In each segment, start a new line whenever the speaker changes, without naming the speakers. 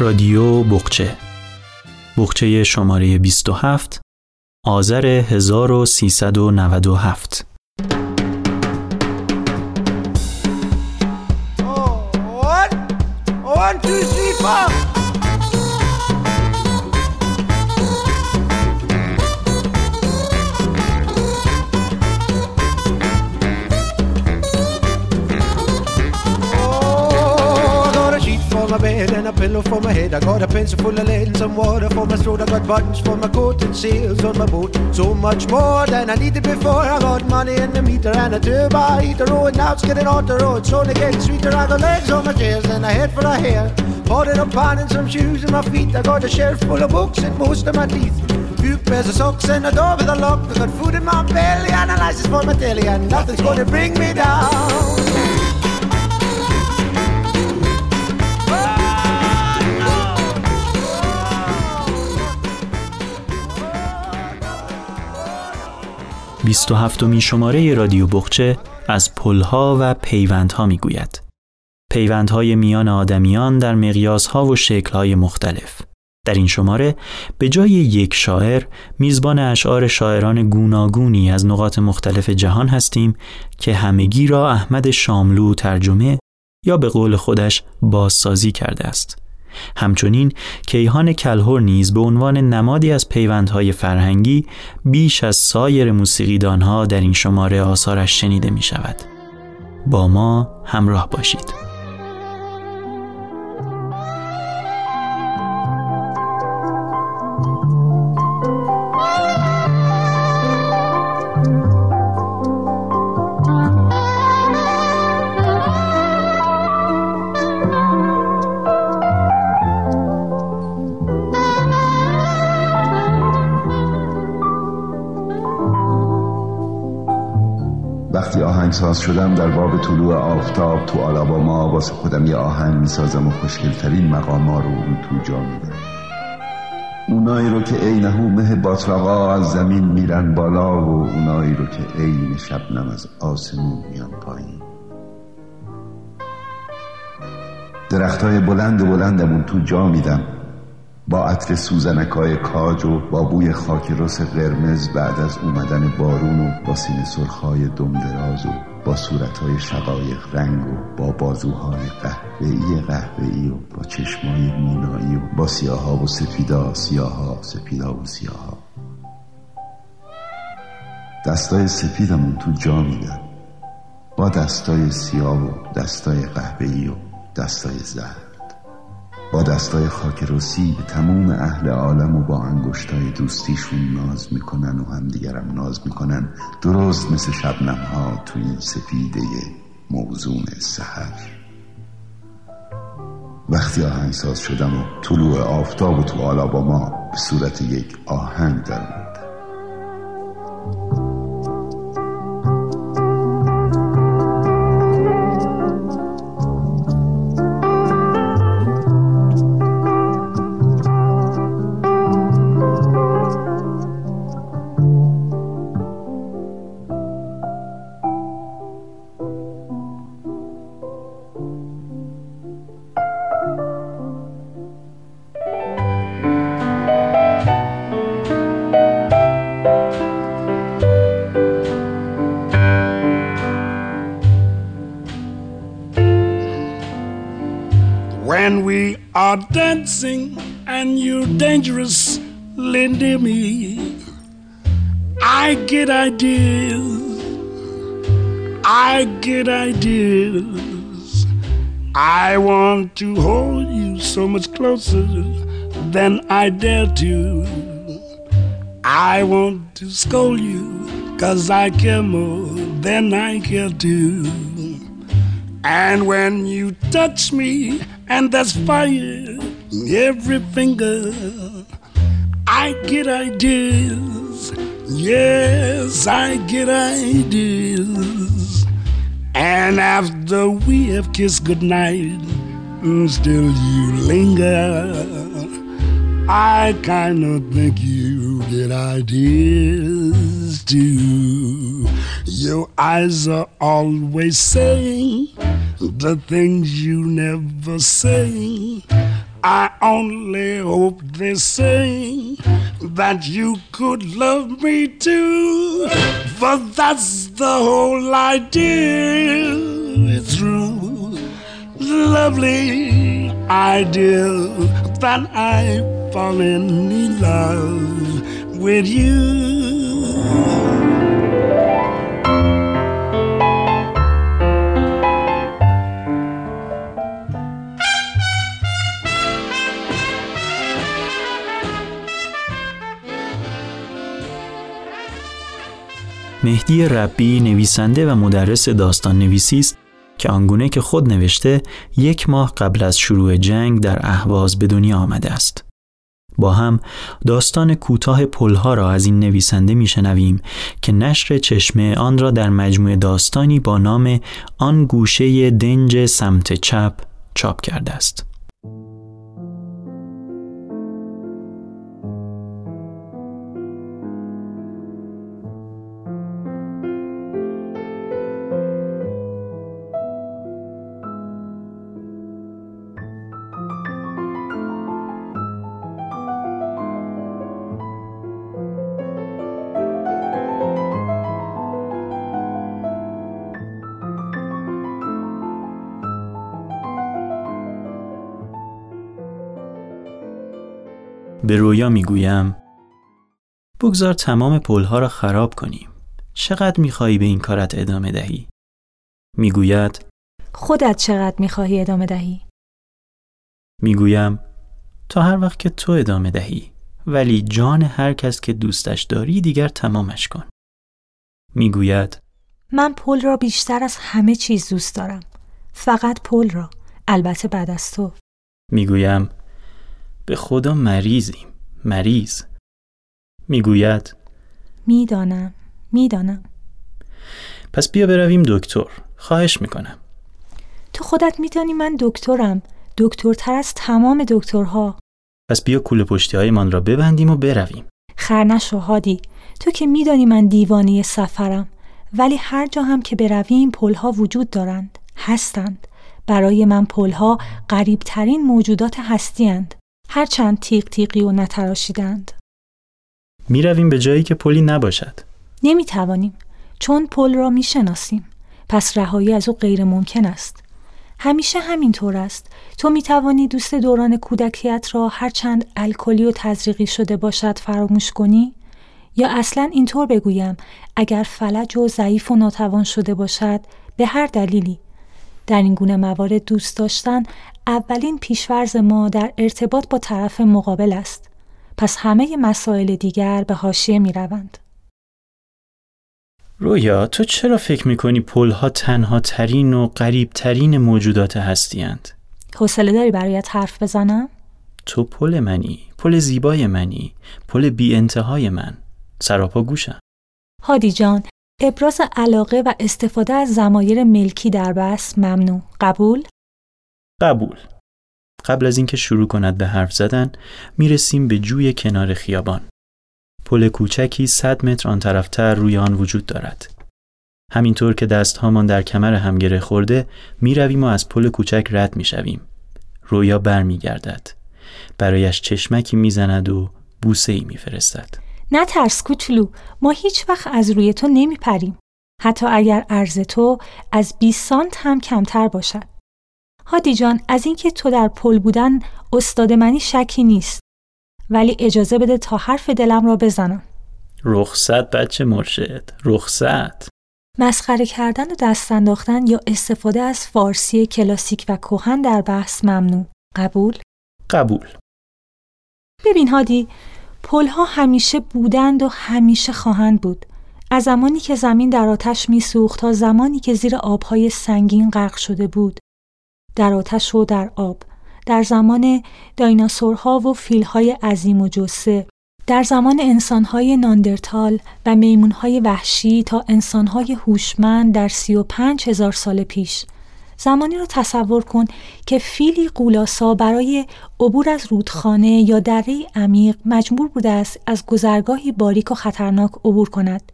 رادیو بخچه. بخچه شماره 27 آذر 1397
bed and a pillow for my head. I got a pencil full of lead and some water for my throat. I got buttons for my coat and sails on my boat. So much more than I needed before. I got money in the meter and a turbo heater. Oh, and now it's getting on the road. So only getting sweeter. I got legs on my chairs and a head for a hair. Bought up pan and some shoes in my feet. I got a shelf full of books and most of my teeth. Few pairs of socks and a door with a lock. I got food in my belly and a license for my telly. And nothing's gonna bring me down.
بیست و هفتمین شماره رادیو بخچه از پلها و پیوندها می‌گوید. پیوندهای میان آدمیان در مقیاسها و شکلهای مختلف. در این شماره به جای یک شاعر میزبان اشعار شاعران گوناگونی از نقاط مختلف جهان هستیم که همگی را احمد شاملو ترجمه یا به قول خودش بازسازی کرده است. همچنین کیهان کلهور نیز به عنوان نمادی از پیوندهای فرهنگی بیش از سایر موسیقیدانها در این شماره آثارش شنیده می شود. با ما همراه باشید.
آهنگساز شدم در باب طلوع آفتاب تو آلاباما واسه خودم یه آهنگ می‌سازم و خوشگلترین مقاما رو اون تو جا میدم اونایی رو که عینه مه باطرقا از زمین میرن بالا و اونایی رو که عین شبنم از آسمون میان پایین. درختای بلند بلندمون تو جا میدم. با عطر سوزنکای کاج و با بوی خاک رس قرمز بعد از اومدن بارون و با سینه سرخای دمدراز و با صورتهای شقایق رنگ و با بازوهای قهوه‌ای قهوه‌ای و با چشمای مینایی و با سیاها و سفیدا سیاها سپیدا و سیاها. دستای سفیدمون تو جا میدن. با دستای سیاه و دستای قهوه‌ای و دستای زرد با دستای خاک رسی به تموم اهل عالم و با انگشتای دوستیشون ناز می‌کنن و همدیگرم ناز می‌کنن. درست مثل شبنم ها تو این سفیده موزون سحر. وقتی آهنگساز شدم و طلوع آفتاب و تو آلاباما به صورت یک آهنگ در
much closer than I dare to. I want to scold you, cause I care more than I care to. And when you touch me, and there's fire in every finger, I get ideas. Yes, I get ideas. And after we have kissed goodnight, still you linger. I kind of think you get ideas too. Your eyes are always saying the things you never say. I only hope they say that you could love me too. For that's the whole idea. It's true, lovely idea that I fall in love with you.
مهدی ربی نویسنده و مدرس داستان نویسی است که آنگونه که خود نوشته یک ماه قبل از شروع جنگ در اهواز به دنیا آمده است. با هم داستان کوتاه پلها را از این نویسنده میشنویم که نشر چشمه آن را در مجموعه داستانی با نام آن گوشه دنج سمت چپ چاپ کرده است. به رویا می‌گویم بگذار تمام پلها را خراب کنیم چقدر می‌خواهی به این کارت ادامه دهی؟ می‌گوید
خودت چقدر می‌خواهی ادامه دهی؟
می‌گویم تا هر وقت که تو ادامه دهی ولی جان هر کس که دوستش داری دیگر تمامش کن می‌گوید
من پل را بیشتر از همه چیز دوست دارم فقط پل را البته بعد از تو
می‌گویم به خدا مریضیم. مریض. می‌گوید
می‌دانم. می‌دانم.
پس بیا برویم دکتر. خواهش می‌کنم.
تو خودت میدانی من دکترم. دکترتر از تمام دکترها.
پس بیا کوله پشتی های من را ببندیم و برویم.
خرنش و هادی. تو که میدانی من دیوانه سفرم. ولی هر جا هم که برویم پلها وجود دارند. هستند. برای من پلها قریبترین موجودات هستیند هرچند تیغ تیغی و نتراشیدند.
می رویم به جایی که پلی نباشد.
نمی توانیم چون پل را می شناسیم پس رهایی از او غیر ممکن است. همیشه همینطور است. تو می توانی دوست دوران کودکیت را هرچند الکلی و تزریقی شده باشد فراموش کنی؟ یا اصلا اینطور بگویم اگر فلج و ضعیف و ناتوان شده باشد به هر دلیلی در این گونه موارد دوست داشتن اولین پیشورز ما در ارتباط با طرف مقابل است پس همه مسائل دیگر به حاشیه می روند.
رویا تو چرا فکر می‌کنی پلها تنها ترین و قریب ترین موجودات هستیند؟
حوصله داری برایت حرف بزنم؟
تو پل منی، پل زیبای منی، پل بی انتهای من، سراپا گوشم.
هادی جان، ابراز علاقه و استفاده از زمایر ملکی در بس ممنوع. قبول؟
قبول. قبل از اینکه شروع کند به حرف زدن می‌رسیم به جوی کنار خیابان. پل کوچکی 100 متر آن طرفتر روی آن وجود دارد. همینطور که دستهامان در کمر هم گره خورده می رویم و از پل کوچک رد می شویم. رویا بر می گردد. برایش چشمکی می زند و بوسه ای می فرستد.
نه ترس کوچولو ما هیچ وقت از روی تو نمی پریم. حتی اگر عرض تو از 20 سانت هم کمتر باشد. هادی جان از اینکه تو در پل بودن استاد منی شکی نیست. ولی اجازه بده تا حرف دلم را بزنم.
رخصت بچه مرشد رخصت
مسخره کردن و دست انداختن یا استفاده از فارسی کلاسیک و کهن در بحث ممنوع. قبول؟
قبول
ببین هادی پلها همیشه بودند و همیشه خواهند بود. از زمانی که زمین در آتش میسوخت تا زمانی که زیر آبهای سنگین غرق شده بود. در آتش و در آب. در زمان دایناسورها و فیلهای عظیم و جسه در زمان انسانهای ناندرتال و میمونهای وحشی تا انسانهای هوشمند در سی و پنج هزار سال پیش زمانی را تصور کن که فیلی قولاسا برای عبور از رودخانه یا دره عمیق مجبور بوده است از گذرگاهی باریک و خطرناک عبور کند.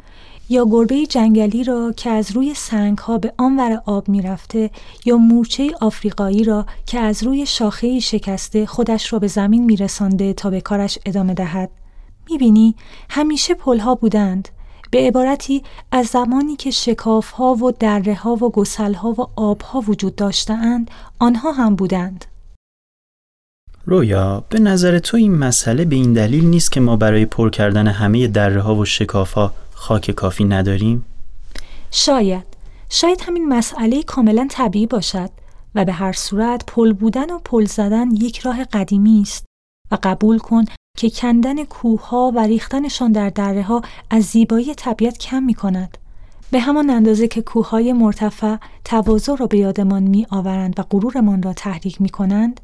یا گربه جنگلی را که از روی سنگ ها به آنور آب می‌رفته یا مورچه آفریقایی را که از روی شاخه شکسته خودش را به زمین میرسانده تا به کارش ادامه دهد. می‌بینی همیشه پلها بودند. به عبارتی از زمانی که شکاف ها و دره ها و گسل ها و آب ها وجود داشتهاند آنها هم بودند
رویا به نظر تو این مسئله به این دلیل نیست که ما برای پر کردن همه دره ها و شکاف ها خاک کافی نداریم؟
شاید شاید همین مسئله کاملا طبیعی باشد و به هر صورت پل بودن و پل زدن یک راه قدیمی است و قبول کن که کندن کوه ها و ریختنشان در دره ها از زیبایی طبیعت کم می کند. به همان اندازه که کوههای مرتفع تواضع را به یادمان می آورند و غرورمان را تحریک می کنند،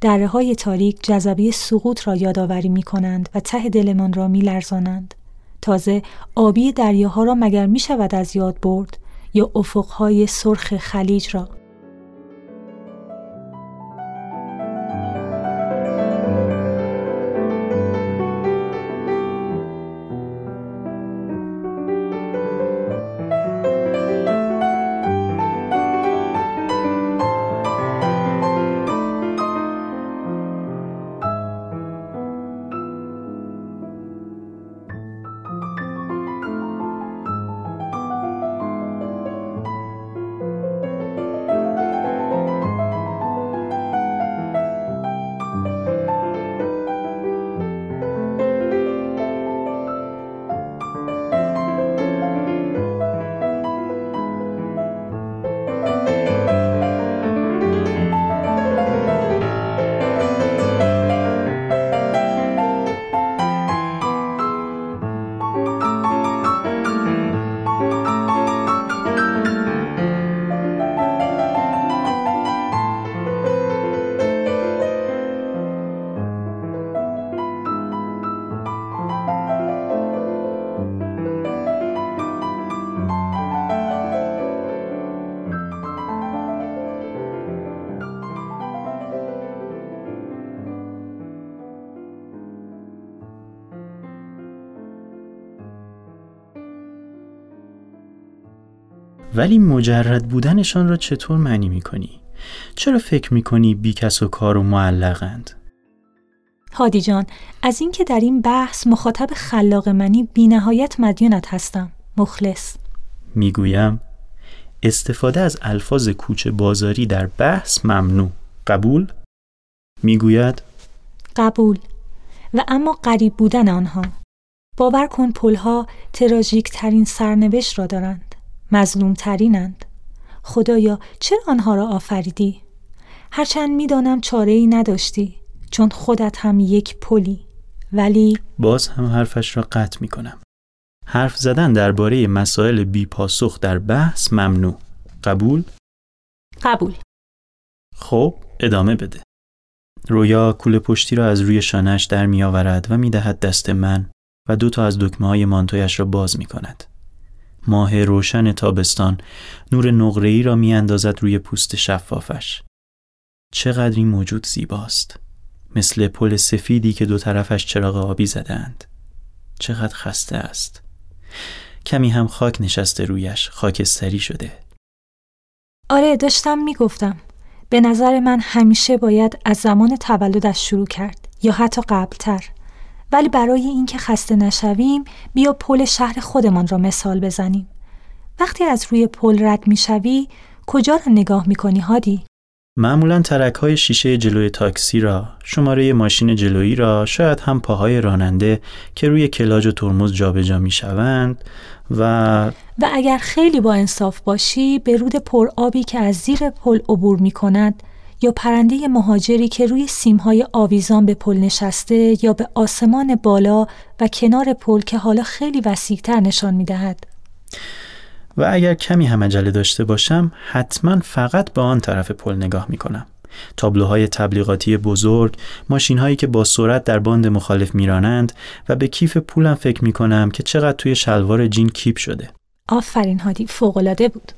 دره های تاریک جذبه سقوط را یادآوری می کنند و ته دلمان را می لرزانند. تازه آبی دریاها را مگر می شود از یاد برد یا افقهای سرخ خلیج را
ولی مجرد بودنشان را چطور معنی می کنی؟ چرا فکر می کنی بی کس و کار و معلقند؟
هادی جان از اینکه در این بحث مخاطب خلاق منی بی نهایت مدیونت هستم مخلص
می‌گویم استفاده از الفاظ کوچه بازاری در بحث ممنوع قبول؟ می‌گوید
قبول و اما قریب بودن آنها باور کن پلها تراژیک ترین سرنوشت را دارند مظلوم ترینند خدایا چرا آنها را آفریدی؟ هرچند می‌دانم چاره ای نداشتی چون خودت هم یک پلی ولی
باز هم حرفش را قطع می کنم حرف زدن درباره مسائل بی پاسخ در بحث ممنوع قبول؟
قبول
خب ادامه بده رویا کوله پشتی را از روی شانش در می آورد و می دهد دست من و دو تا از دکمه های مانتویش را باز می کند. ماه روشن تابستان نور نقره‌ای را میاندازد روی پوست شفافش. چقدر این موجود زیباست. مثل پل سفیدی که دو طرفش چراغ آبی زدند. چقدر خسته است. کمی هم خاک نشسته رویش خاکستری شده.
آره داشتم می‌گفتم. به نظر من همیشه باید از زمان تولدش شروع کرد یا حتی قبلتر. ولی برای اینکه خسته نشویم بیا پل شهر خودمان را مثال بزنیم. وقتی از روی پل رد می‌شوی کجا را نگاه می‌کنی هادی؟
معمولا ترک های شیشه جلوی تاکسی را، شماره ماشین جلویی را، شاید هم پاهای راننده که روی کلاج و ترمز جابجا می شوند و
و اگر خیلی با انصاف باشی به رود پر آبی که از زیر پل عبور می کند یا پرنده مهاجری که روی سیمهای آویزان به پل نشسته یا به آسمان بالا و کنار پل که حالا خیلی وسیعتر نشان می دهد.
و اگر کمی هم عجله داشته باشم حتما فقط به آن طرف پل نگاه می کنم. تابلوهای تبلیغاتی بزرگ، ماشین هایی که با سرعت در باند مخالف میرانند و به کیف پولم فکر می کنم که چقدر توی شلوار جین کیپ شده.
آفرین هادی فوقالعاده بود.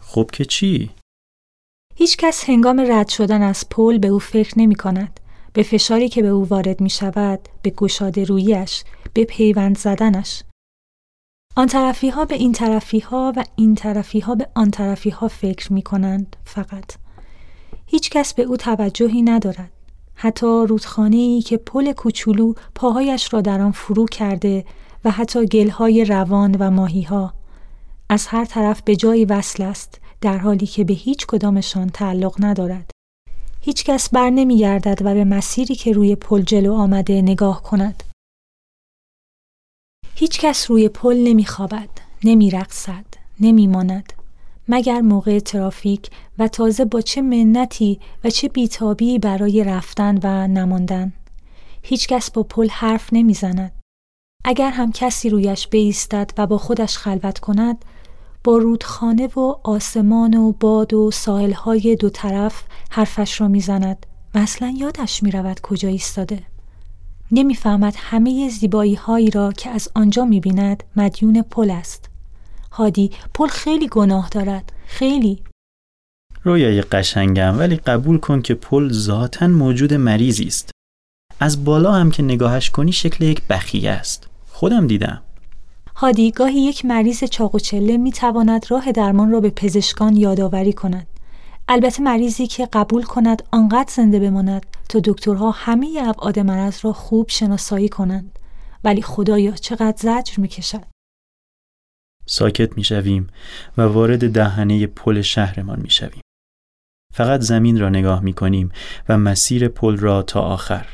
خب که چی؟
هیچ کس هنگام رد شدن از پل به او فکر نمی کند. به فشاری که به او وارد می شود، به گشاده رویش، به پیوند زدنش. آن طرفی ها به این طرفی ها و این طرفی ها به آن طرفی ها فکر می کنند فقط. هیچ کس به او توجهی ندارد. حتی رودخانه ای که پل کوچولو پاهایش را در آن فرو کرده و حتی گلهای روان و ماهی ها از هر طرف به جایی وصل است در حالی که به هیچ کدامشان تعلق ندارد. هیچ کس بر نمی گردد و به مسیری که روی پل جلو آمده نگاه کند. هیچ کس روی پل نمی خوابد، نمی رقصد، نمی ماند. مگر موقع ترافیک و تازه با چه منتی و چه بیتابی برای رفتن و نماندن. هیچ کس با پل حرف نمی زند. اگر هم کسی رویش بیستد و با خودش خلوت کند با رودخانه و آسمان و باد و ساحلهای دو طرف حرفش را می‌زند و اصلا یادش می رود کجا ایستاده. نمی‌فهمد همه زیبایی هایی را که از آنجا می بیند مدیون پل است. هادی پل خیلی گناه دارد. خیلی.
رویای قشنگم ولی قبول کن که پل ذاتا موجود مریضی است. از بالا هم که نگاهش کنی شکل یک بخیه است. خودم دیدم.
هادی گاهی یک مریض چاق و چله می تواند راه درمان را به پزشکان یادآوری کند. البته مریضی که قبول کند آنقدر زنده بماند تا دکترها همه ابعاد مرض را خوب شناسایی کنند. ولی خدایا چقدر زجر می کشد.
ساکت می شویم و وارد دهنه پل شهرمان می شویم. فقط زمین را نگاه می کنیم و مسیر پل را تا آخر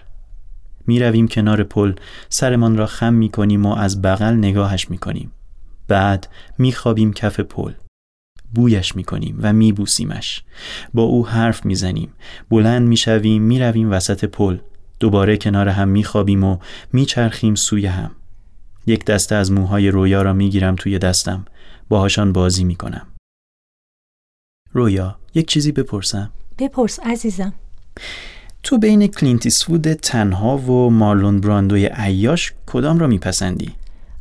می رویم کنار پل سرمان را خم می کنیم و از بغل نگاهش می کنیم. بعد می خوابیم کف پل. بویش می کنیم و می بوسیمش. با او حرف می زنیم. بلند می شویم می رویم وسط پل. دوباره کنار هم می خوابیم و می چرخیم سوی هم. یک دسته از موهای رویا را می گیرم توی دستم. باهاشان بازی می کنم. رویا یک چیزی بپرسم؟
بپرس عزیزم.
تو بین کلینتیسفود تنها و مارلون براندوی عیاش کدام را میپسندی؟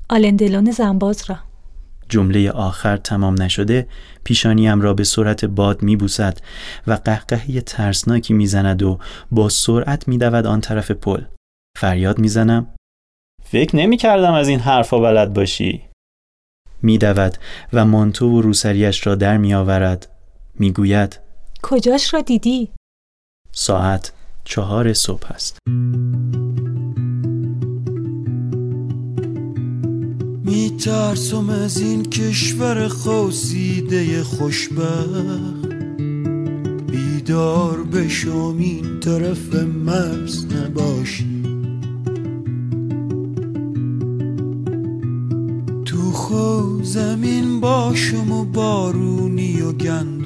آلندلون زنباز را.
جمله آخر تمام نشده پیشانیم را به سرعت باد میبوسد و قهقهی ترسناکی می‌زند و با سرعت میدود آن طرف پل. فریاد می‌زنم. فکر نمی کردم از این حرفا بلد باشی. میدود و مانتو و روسریش را در میآورد. می‌گوید
کجاش را دیدی؟
ساعت چهار صبح است.
میترسم از این کشور خوزیده خوشبخت. بیدار بشم این طرف مرز نباشی. تو خو زمین باشم و بارونی و گندم.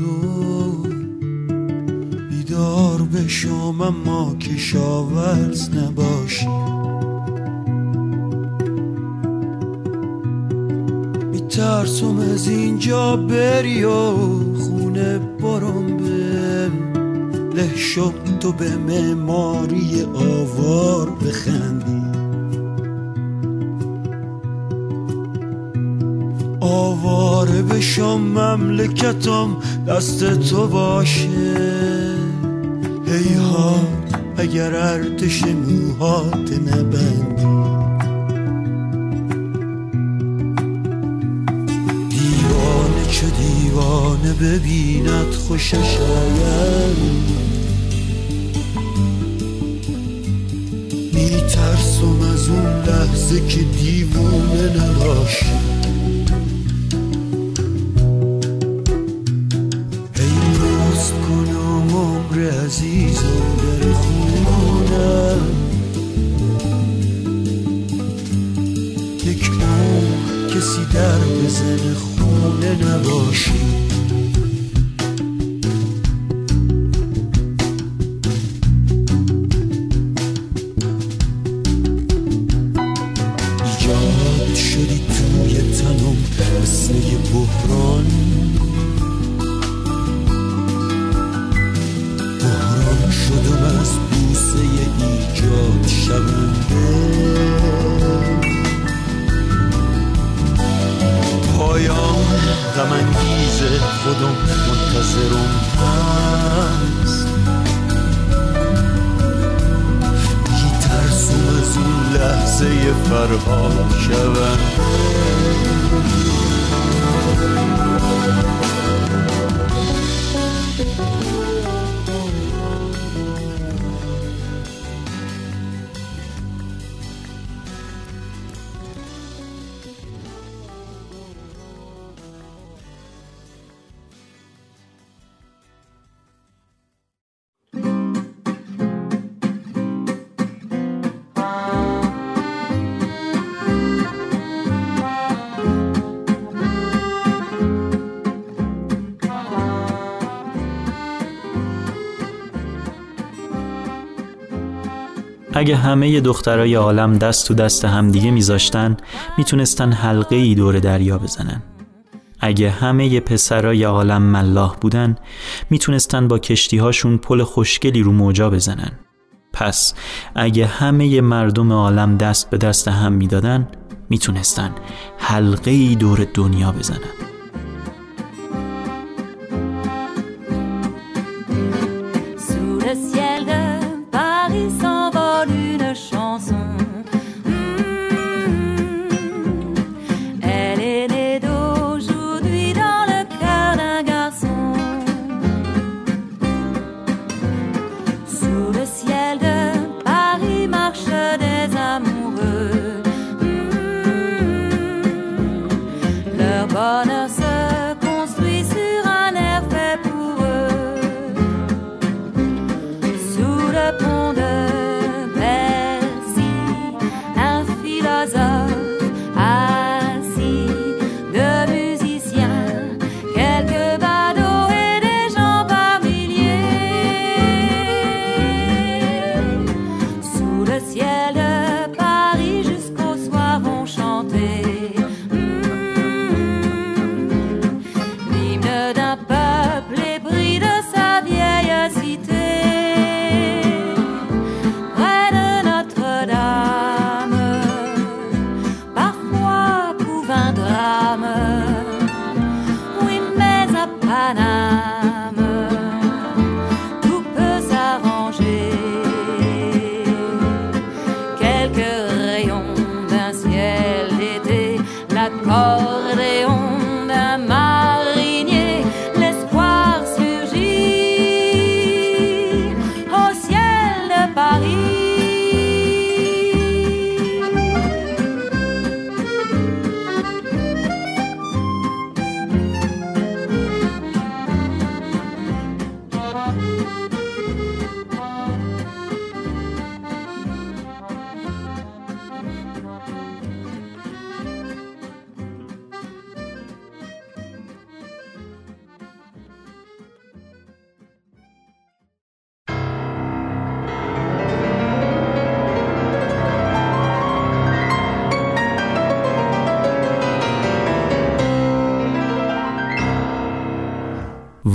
بیدار بشم اما کشاورز نباشی. میترسم از اینجا بری و خونه برم به له تو به معماری آوار بخندی. آواره بشم مملکتم دست تو باشه. اگر ارتش موهات نبندی دیوانه چه دیوانه ببیند خوشش آید میترسم از اون لحظه که دیوانه نباشی.
اگه همه دخترای عالم دست تو دست همدیگه میذاشتن می‌تونستن حلقه ای دور دریا بزنن. اگه همه پسرای عالم ملاح بودن می‌تونستن با کشتیهاشون پل خوشگلی رو موجا بزنن. پس اگه همه مردم عالم دست به دست هم می‌دادن می‌تونستن حلقه ای دور دنیا بزنن.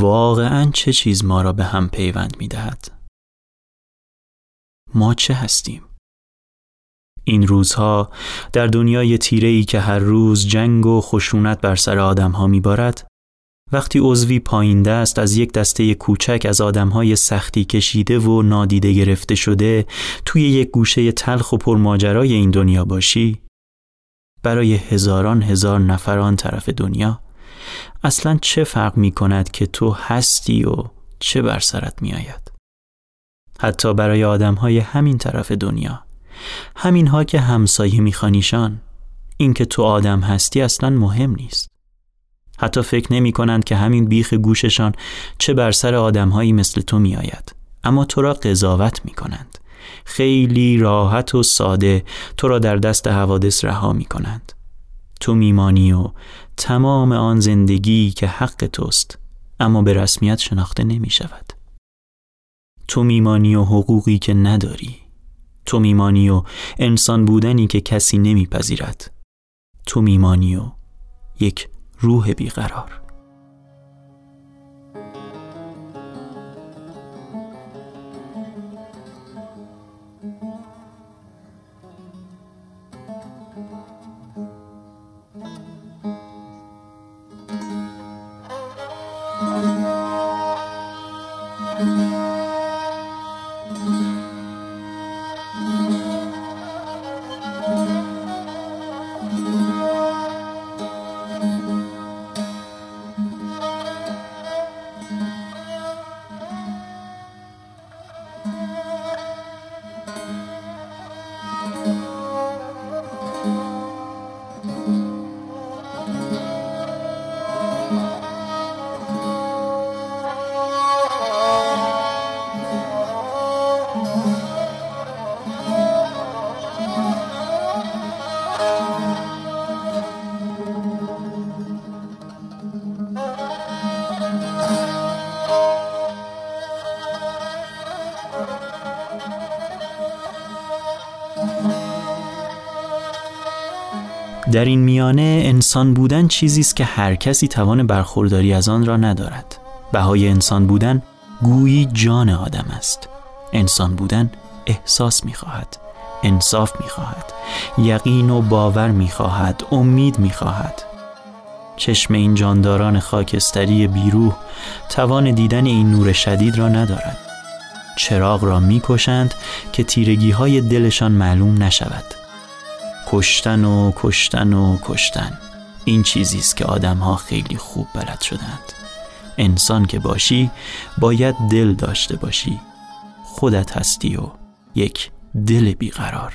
واقعا چه چیز ما را به هم پیوند می دهد؟ ما چه هستیم؟ این روزها در دنیای تیره ای که هر روز جنگ و خشونت بر سر آدم ها می بارد وقتی عضوی پایین دست از یک دسته کوچک از آدمهای سختی کشیده و نادیده گرفته شده توی یک گوشه تلخ و پرماجرای این دنیا باشی برای هزاران هزار نفر آن طرف دنیا اصلا چه فرق می کند که تو هستی و چه بر سرت می آید؟ حتی برای آدم های همین طرف دنیا همین ها که همسایه میخوانیشان این که تو آدم هستی اصلا مهم نیست حتی فکر نمی کنند که همین بیخ گوششان چه بر سر آدمهایی مثل تو می آید. اما تو را قضاوت می کنند. خیلی راحت و ساده تو را در دست حوادث رها می کنند. تو میمانی و تمام آن زندگی که حق توست اما به رسمیت شناخته نمی شود. تو میمانی و حقوقی که نداری. تو میمانی و انسان بودنی که کسی نمیپذیرد. تو میمانی و یک روح بیقرار در این میانه انسان بودن چیزی است که هر کسی توان برخورداری از آن را ندارد. بهای انسان بودن گویی جان آدم است. انسان بودن احساس می‌خواهد انصاف می‌خواهد یقین و باور می‌خواهد امید می‌خواهد. چشم این جانداران خاکستری بیروح توان دیدن این نور شدید را ندارد. چراغ را می‌کشند که تیرگی های دلشان معلوم نشود. کشتن و کشتن و کشتن. این چیزی است که آدمها خیلی خوب بلد شدند انسان که باشی باید دل داشته باشی. خودت هستی و یک دل بیقرار.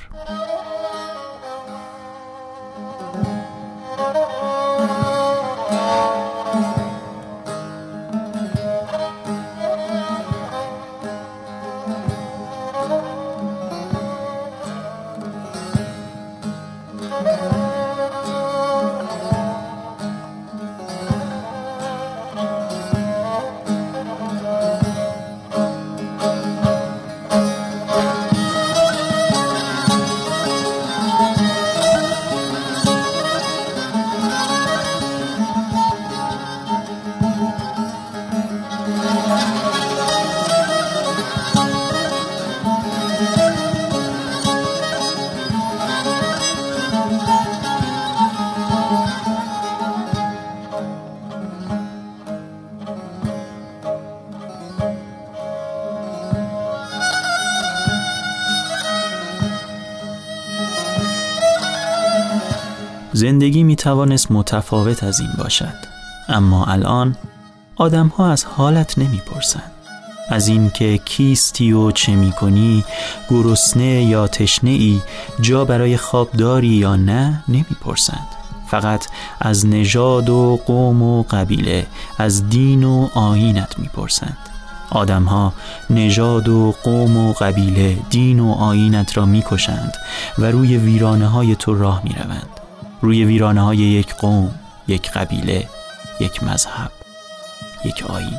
توانست متفاوت از این باشد. اما الان آدم ها از حالت نمی پرسند از اینکه کیستی و چه می کنی گرسنه یا تشنه ای جا برای خواب داری یا نه نمی پرسند فقط از نژاد و قوم و قبیله از دین و آینت می پرسند آدمها نژاد و قوم و قبیله دین و آینت را می‌کشند و روی ویرانه های تو راه می روند روی ویرانه های یک قوم یک قبیله یک مذهب یک آین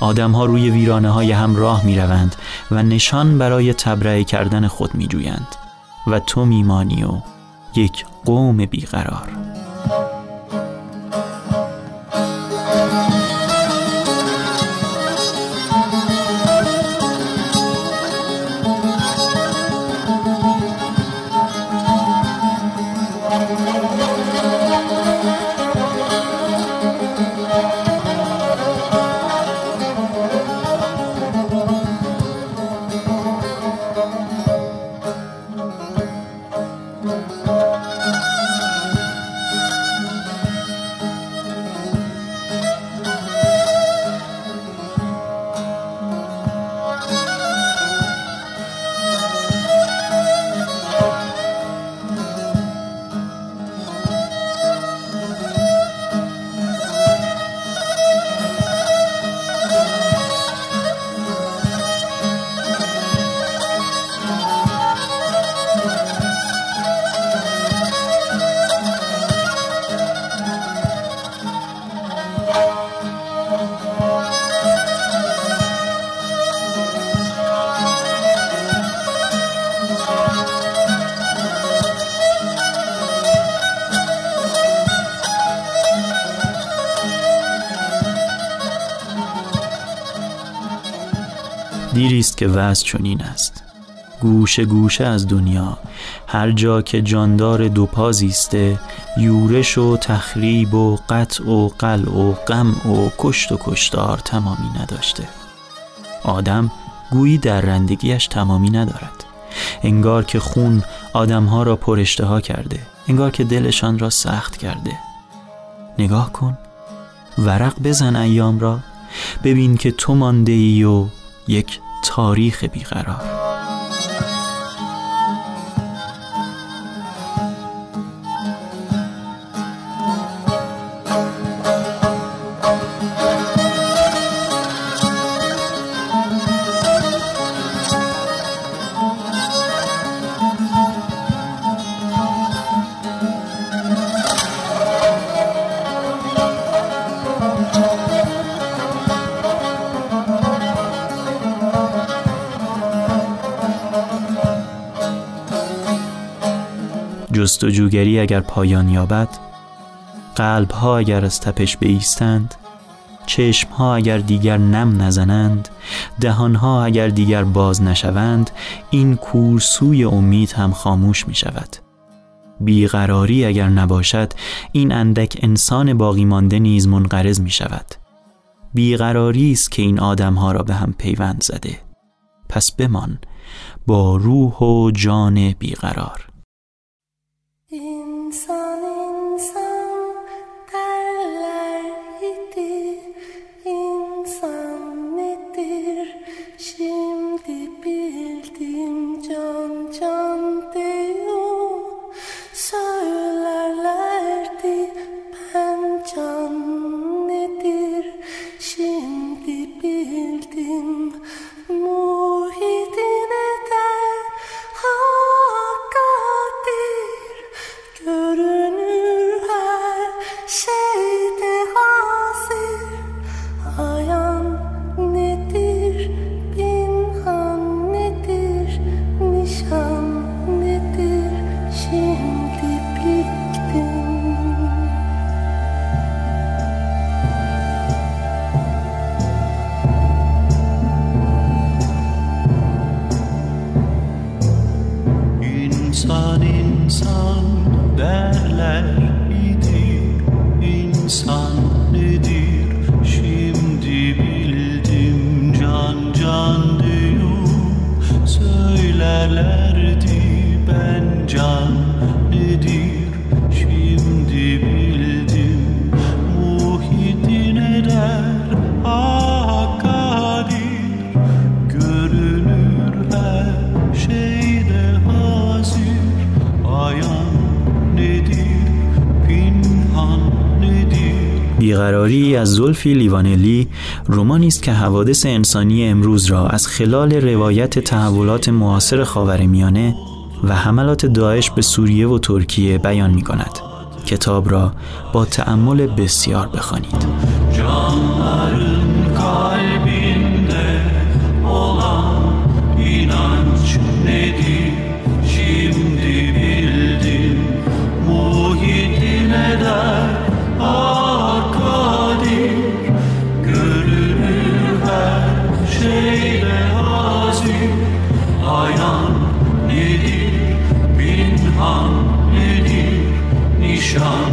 آدم ها روی ویرانه های هم راه می روند و نشان برای تبرئه کردن خود می جویند و تو میمانی و یک قوم بیقرار. وضع چنین است. گوشه گوشه از دنیا. هر جا که جاندار دو پازیسته یورش و تخریب و قطع و قلع و غم و کشت و کشتار تمامی نداشته. آدم گویی در رندگیش تمامی ندارد. انگار که خون آدمها را پرشته کرده انگار که دلشان را سخت کرده. نگاه کن. ورق بزن ایام را. ببین که تو مانده ای و یک تاریخ بیقرار.
جستجوگری اگر پایان یابد قلب ها اگر از تپش بیستند چشم ها اگر دیگر نم نزنند دهان ها اگر دیگر باز نشوند این کورسوی امید هم خاموش می شود بیقراری اگر نباشد این اندک انسان باقی مانده نیز منقرض می شود بیقراری است که این آدم ها را به هم پیوند زده. پس بمان با روح و جان بیقرار. زلفی لیوانلی رومانی است که حوادث انسانی امروز را از خلال روایت تحولات معاصر خاورمیانه و حملات داعش به سوریه و ترکیه بیان می کند. کتاب را با تأمل بسیار بخوانید. John.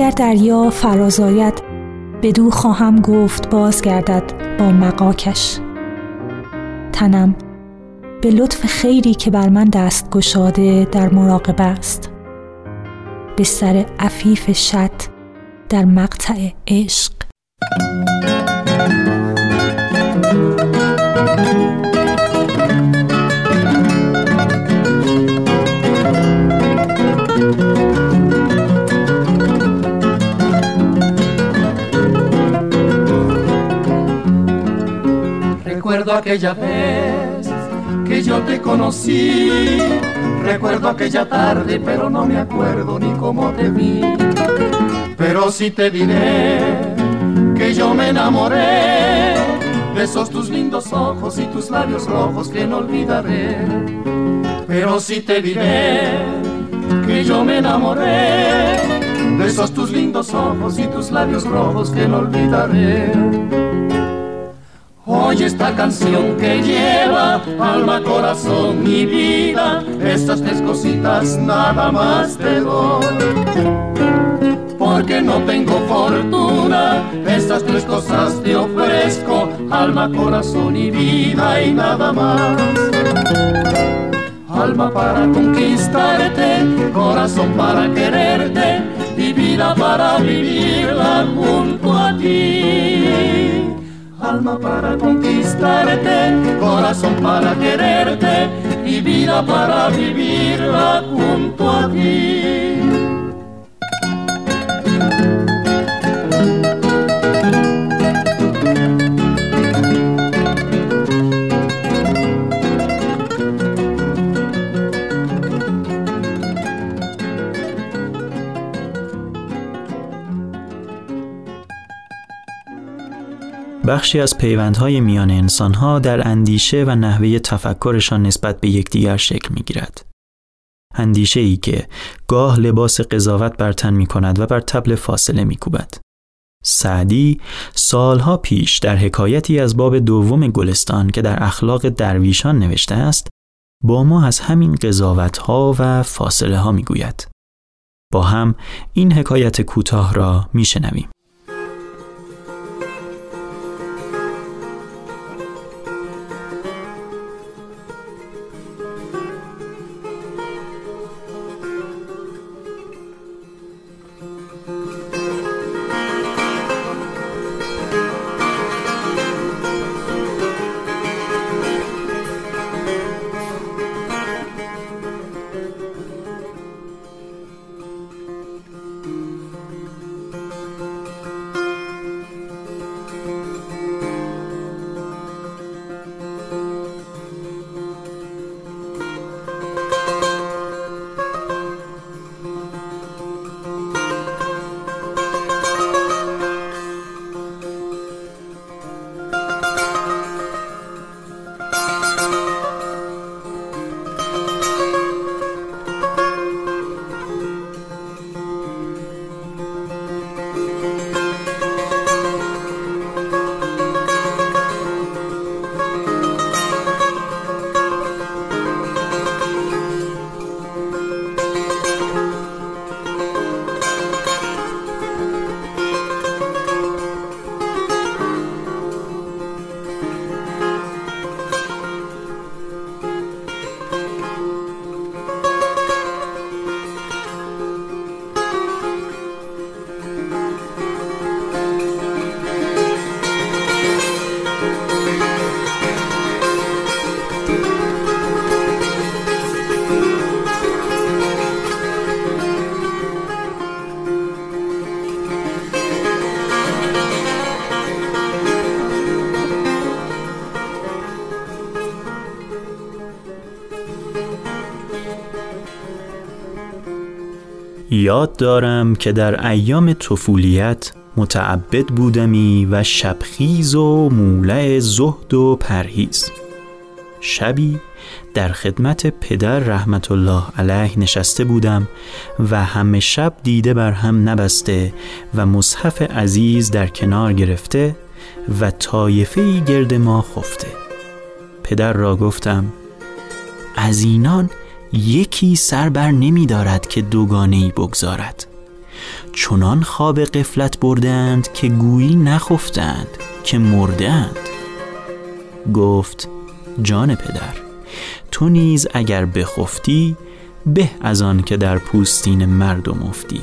اگر دریا فرازاید بدو خواهم گفت بازگردد با مقاکش تنم به لطف خیری که بر من دست گشاده در مراقبه است. به سر عفیف شد در مقطع عشق
aquella vez que yo te conocí. Recuerdo aquella tarde, pero no me acuerdo ni cómo te vi. Pero sí te diré que yo me enamoré de esos tus lindos ojos y tus labios rojos que no olvidaré. Pero sí te diré que yo me enamoré de esos tus lindos ojos y tus labios rojos que no olvidaré Oye esta canción que lleva alma, corazón y vida, estas tres cositas nada más te doy. Porque no tengo fortuna, estas tres cosas te ofrezco, alma, corazón y vida y nada más. Alma para conquistarte, corazón para quererte y vida para vivirla junto a ti alma para conquistarte, corazón para quererte y vida para vivirla junto a ti.
بخشی از پیوندهای میان انسانها در اندیشه و نحوه تفکرشان نسبت به یکدیگر شکل می گیرد. اندیشه ای که گاه لباس قضاوت بر تن می کند و بر تبل فاصله می کوبد. سعدی سالها پیش در حکایتی از باب دوم گلستان که در اخلاق درویشان نوشته است با ما از همین قضاوت ها و فاصله ها می گوید. با هم این حکایت کوتاه را می شنویم. یاد دارم که در ایام طفولیت متعبد بودمی و شبخیز و مولع زهد و پرهیز. شبی در خدمت پدر رحمت الله علیه نشسته بودم و همه شب دیده بر هم نبسته و مصحف عزیز در کنار گرفته و طایفه گرد ما خفته. پدر را گفتم از اینان یکی سر بر نمی دارد که دوگانه ای بگذارد. چنان خواب قفلت بردند که گویی نخفتند که مردند. گفت جان پدر تو نیز اگر بخفتی به از آن که در پوستین مردم افتی.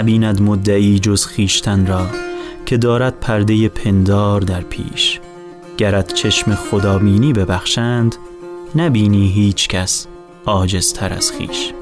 نبیند مدعی جز خیشتن را که دارد پرده پندار در پیش. گرد چشم خدابینی ببخشند نبینی هیچ کس آجزتر از خیش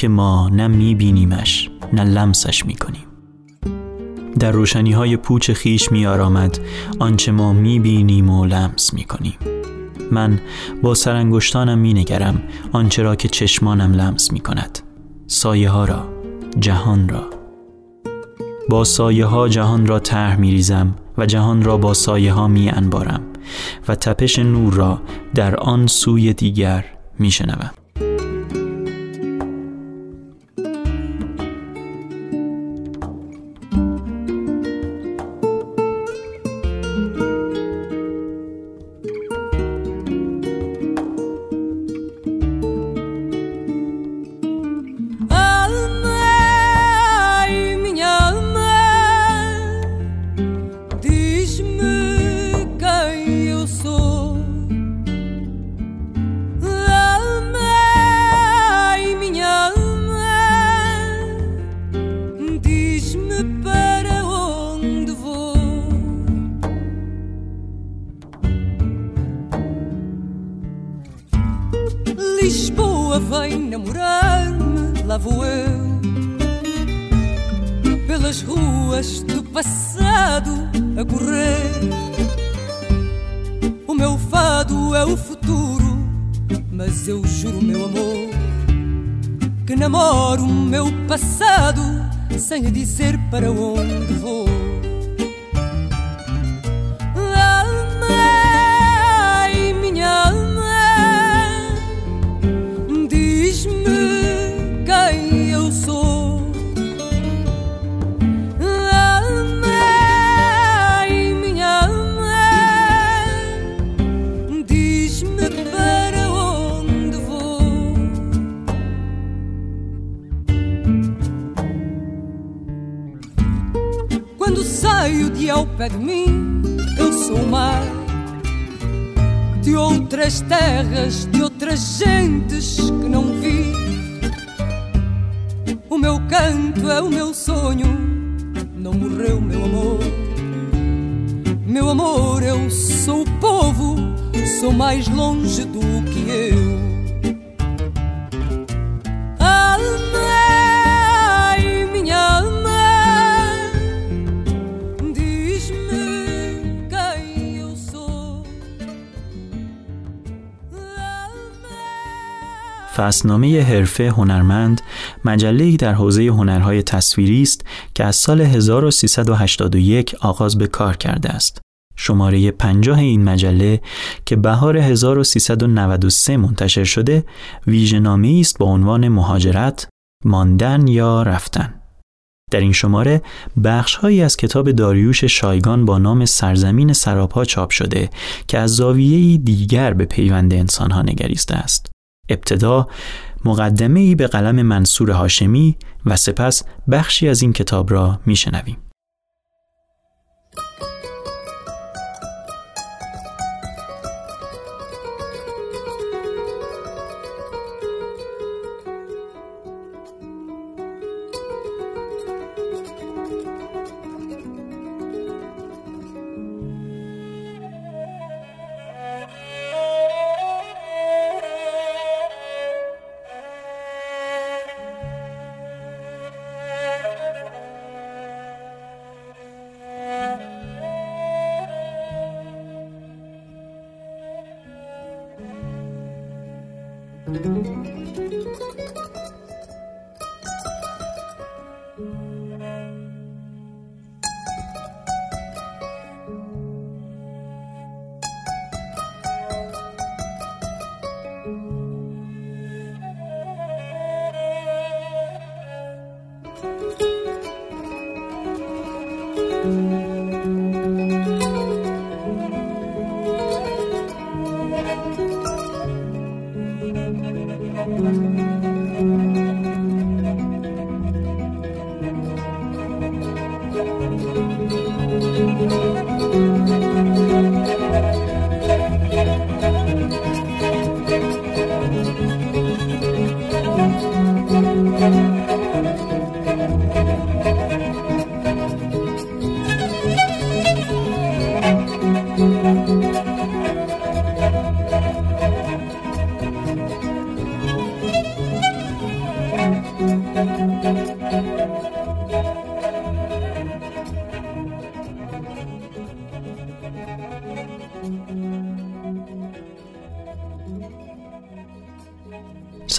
که ما نه میبینیمش نه لمسش می‌کنیم در روشنی های پوچ خیش می آرامد آنچه ما می بینیم و لمس می کنیم. من با سرانگشتانم می نگرم آنچه را که چشمانم لمس می کند. سایه ها را، جهان را. با سایه ها جهان را طرح می ریزم و جهان را با سایه ها می انبارم و تپش نور را در آن سوی دیگر می شنوم. فصلنامه حرفه هنرمند مجله در حوزه هنرهای تصویری است که از سال 1381 آغاز به کار کرده است. شماره 50 این مجله که بهار 1393 منتشر شده ویژنامه است با عنوان مهاجرت، ماندن یا رفتن. در این شماره بخشهایی از کتاب داریوش شایگان با نام سرزمین سراپا چاپ شده که از زاویه‌ای دیگر به پیوند انسانها نگریسته است.
ابتدا مقدمه ای به قلم منصور هاشمی و سپس بخشی از این کتاب را میشنویم.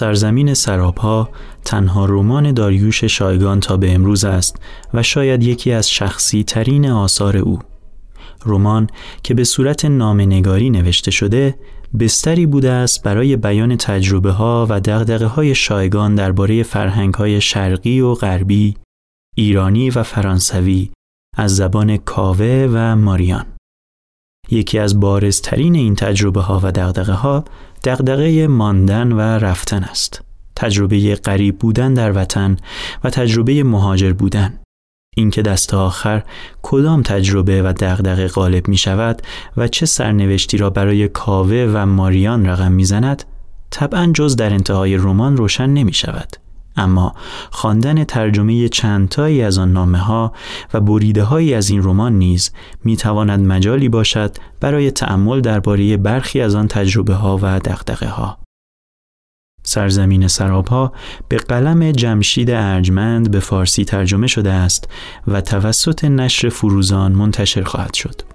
سرزمین سراپا تنها رمان داریوش شایگان تا به امروز است و شاید یکی از شخصی ترین آثار او. رمان که به صورت نامنگاری نوشته شده بستری بوده است برای بیان تجربه ها و دغدغه های شایگان درباره فرهنگ های شرقی و غربی، ایرانی و فرانسوی از زبان کاوه و ماریان. یکی از بارزترین این تجربه ها و دغدغه ها دغدغه ماندن و رفتن است. تجربه غریب بودن در وطن و تجربه مهاجر بودن. اینکه دست آخر کدام تجربه و دغدغه غالب می شود و چه سرنوشتی را برای کاوه و ماریان رقم می زند طبعا جز در انتهای رمان روشن نمی شود. اما خواندن ترجمه چندتایی از آن نامه ها و بریده هایی از این رمان نیز می تواند مجالی باشد برای تأمل درباره برخی از آن تجربه ها و دقدقه ها. سرزمین سرابها به قلم جمشید ارجمند به فارسی ترجمه شده است و توسط نشر فروزان منتشر خواهد شد.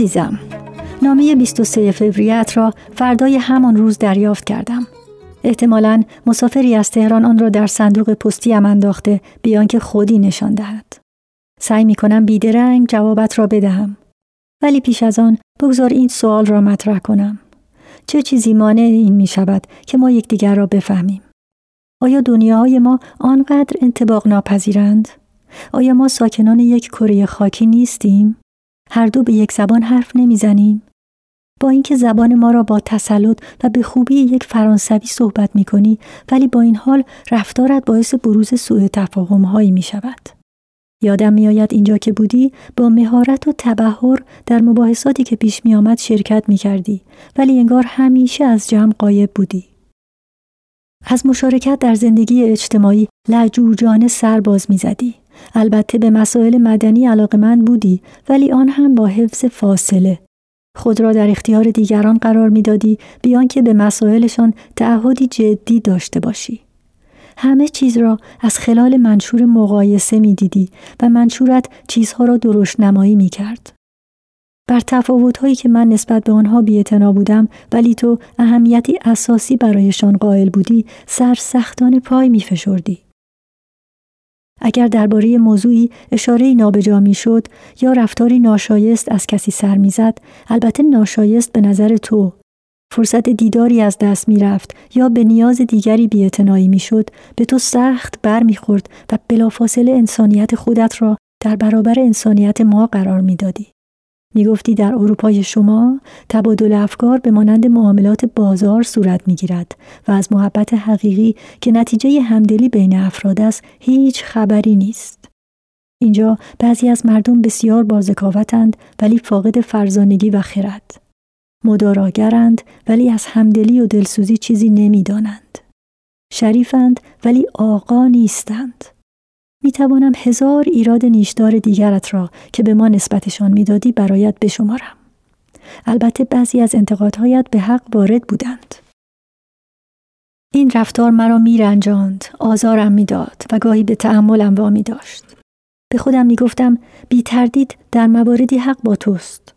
عزیزم. نامه 23 فوریت را فردای همان روز دریافت کردم. احتمالا مسافری از تهران آن را در صندوق پستیم انداخته بیان که خودی نشان دهد. سعی می کنم بیدرنگ جوابت را بدهم. ولی پیش از آن بگذار این سوال را مطرح کنم. چه چیزی مانع این می شود که ما یکدیگر را بفهمیم؟ آیا دنیاهای ما آنقدر انتباق ناپذیرند؟ آیا ما ساکنان یک کره خاکی نیستیم؟ هر دو به یک زبان حرف نمی‌زنیم با اینکه زبان ما را با تسلط و به خوبی یک فرانسوی صحبت می کنی ولی با این حال رفتارت باعث بروز سوء تفاهم هایی می شود. یادم میآید اینجا که بودی با مهارت و تبهر در مباحثاتی که پیش می آمد شرکت می کردی ولی انگار همیشه از جمع قایب بودی. از مشارکت در زندگی اجتماعی لجوجانه سر باز می زدی. البته به مسائل مدنی علاقمند بودی ولی آن هم با حفظ فاصله خود را در اختیار دیگران قرار می‌دادی بیان که به مسائلشان تعهدی جدی داشته باشی همه چیز را از خلال منشور مقایسه می دیدی و منشورت چیزها را درشت نمایی می کرد. بر تفاوتهایی که من نسبت به آنها بیعتنا بودم ولی تو اهمیتی اساسی برایشان قائل بودی سر سختان پای می فشردی. اگر درباره موضوعی اشاره نابجا می‌شد یا رفتاری ناشایست از کسی سر می‌زد البته ناشایست به نظر تو فرصت دیداری از دست می‌رفت یا به نیاز دیگری بیاعتنایی می‌شد به تو سخت بر می‌خورد و بلافاصله انسانیت خودت را در برابر انسانیت ما قرار می‌دادی. می گفتی در اروپای شما تبادل افکار به مانند معاملات بازار صورت می گیرد و از محبت حقیقی که نتیجه همدلی بین افراد است هیچ خبری نیست. اینجا بعضی از مردم بسیار بازکاوتند ولی فاقد فرزانگی و خرد. مداراگرند ولی از همدلی و دلسوزی چیزی نمی‌دانند. شریفند ولی آقا نیستند. می توانم هزار ایراد نیشدار دیگرت را که به ما نسبتشان می‌دادی برایت بشمارم. البته بعضی از انتقادهایت به حق وارد بودند. این رفتار مرا میرنجاند، آزارم می‌داد و گاهی به تحملم وامی داشت. به خودم می گفتم بی تردید در مواردی حق با توست.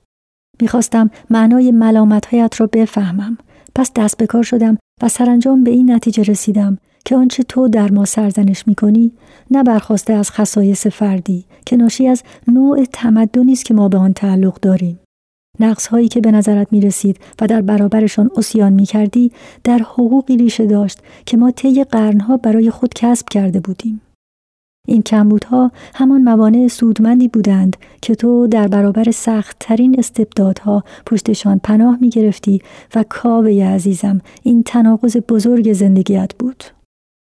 می‌خواستم معنای ملامتهایت را بفهمم. پس دست به کار شدم و سرانجام به این نتیجه رسیدم که آنچه تو در ما سرزنش می‌کنی نه برخواسته از خصایص فردی که ناشی از نوع تمدنی است که ما به آن تعلق داریم نقص هایی که به نظرت می رسید و در برابرشان اسیان می کردی در حقوقی ریشه داشت که ما طی قرنها برای خود کسب کرده بودیم. این کمبودها همان موانع سودمندی بودند که تو در برابر سخت ترین استبدادها پشتشان پناه می گرفتی و کاوه عزیزم این تناقض بزرگ زندگیت بود.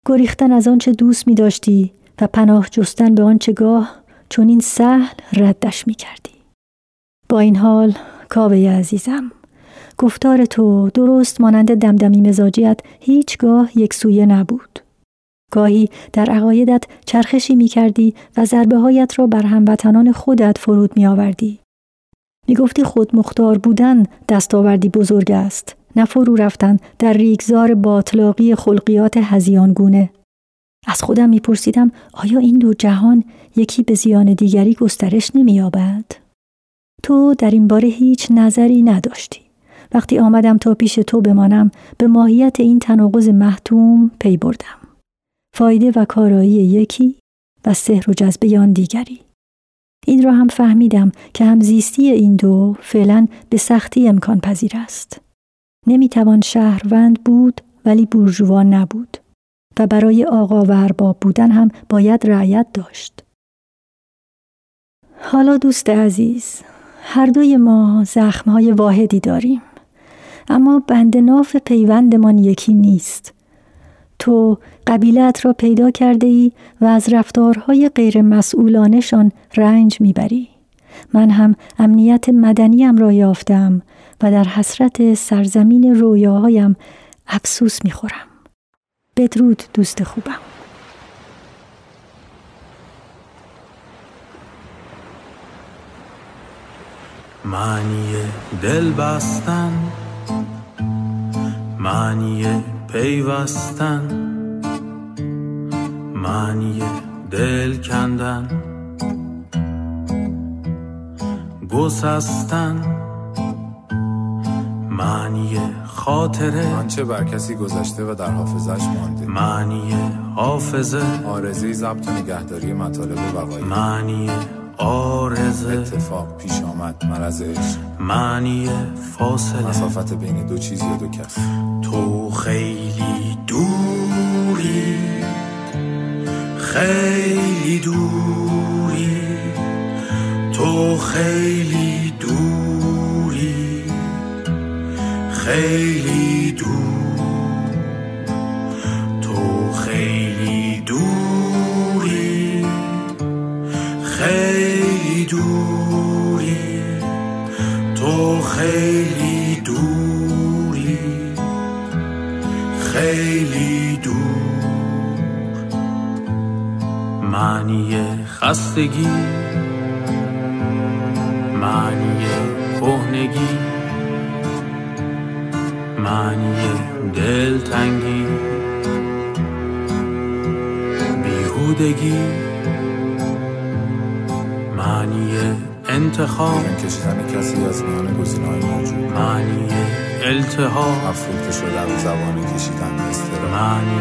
گریختن از آنچه دوست می داشتی و پناه جستن به آنچه گاه چون این سهل ردش می کردی. با این حال کاوه عزیزم گفتار تو درست مانند دمدمی مزاجیت هیچگاه یک سویه نبود. گاهی در عقایدت چرخشی می کردی و ضربه هایت را بر هموطنان خودت فرود می آوردی. می گفتی خود مختار بودن دستاوردی بزرگ است نه فرو رفتن در ریگزار باطلاقی خلقیات هزیانگونه. از خودم میپرسیدم آیا این دو جهان یکی به زیان دیگری گسترش نمییابد؟ تو در این باره هیچ نظری نداشتی. وقتی آمدم تا پیش تو بمانم به ماهیت این تناقض محتوم پی بردم. فایده و کارایی یکی و سحر و جذبه آن دیگری. این را هم فهمیدم که همزیستی این دو فعلا به سختی امکان پذیر است. نمی‌توان شهروند بود ولی بورژوا نبود و برای آقا و ارباب بودن هم باید رعیت داشت. حالا دوست عزیز هر دوی ما زخمهای واحدی داریم اما بند ناف پیوندمان یکی نیست تو قبیلت را پیدا کرده ای و از رفتارهای غیر مسئولانشان رنج می‌بری من هم امنیت مدنیم را یافتم و در حسرت سرزمین رویاهایم افسوس می‌خورم. بدرود دوست خوبم.
معنی دل بستن معنی پیوستن معنی دل کندن گسستن. معنی خاطره.
آنچه بر کسی گذشته و در حافظش مانده؟
معنی حافظه.
آرزه ضبط و نگهداری مطالب وقایع.
معنی آرزه
اتفاق پیش آمد مرض عشق.
معنی فاصله.
مسافت بین دو چیز یا دو کس
تو خیلی دوری. خیلی دوری. تو خیلی خیلی دور. تو خیلی دوری. خیلی دوری. تو خیلی دوری. خیلی دور. معنی خستگی. دلتنگی بیهودگی معنی انتخاب
کشیدن کسی از میان گزینه‌های موجود.
معنی التهاب
افروخته شدن و زبان کشیدن استرا
معنی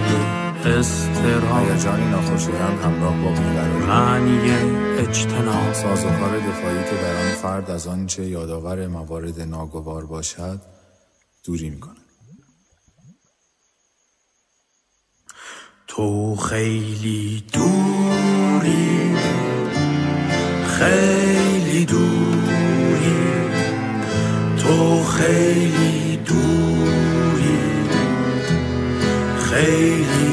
استراب
هیجانی ناخوشایند همراه با بیقراری.
معنی اجتناب.
سازوکار دفاعی که در آن فرد از آنچه یادآور موارد ناگوار باشد دوری می‌کند.
تو خیلی دوری خیلی دوری. تو خیلی دوری خیلی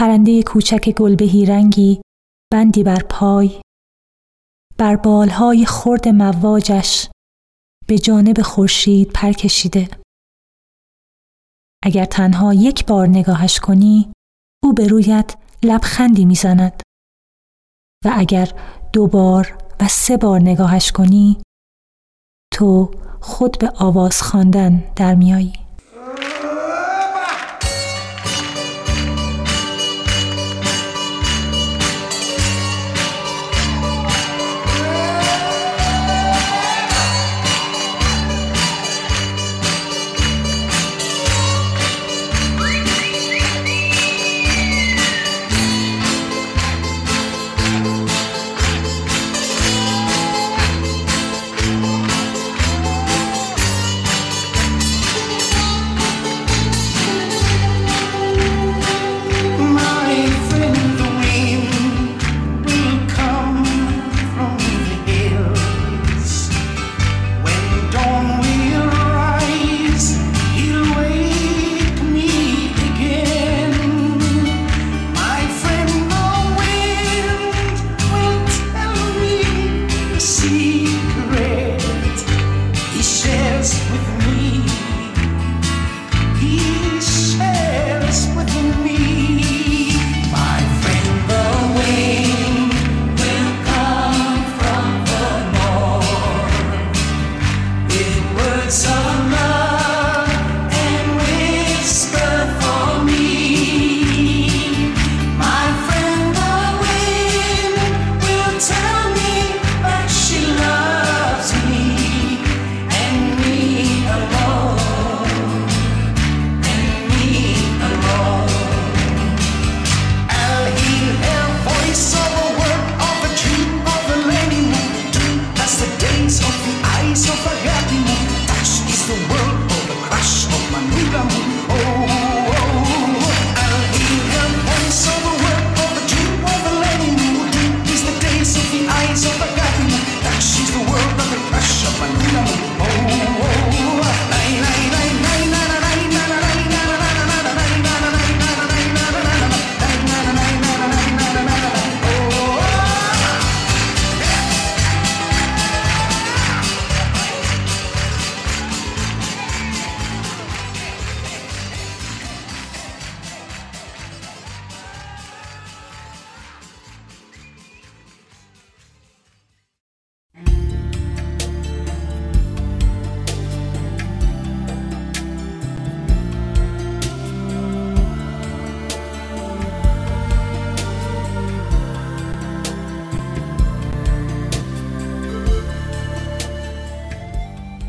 پرنده کوچک گلبهی رنگی بندی بر پای. بر بالهای خرد مواجش به جانب خورشید پر کشیده. اگر تنها یک بار نگاهش کنی او به رویت لبخندی می‌زند. و اگر دو بار و سه بار نگاهش کنی تو خود به آواز خواندن در میایی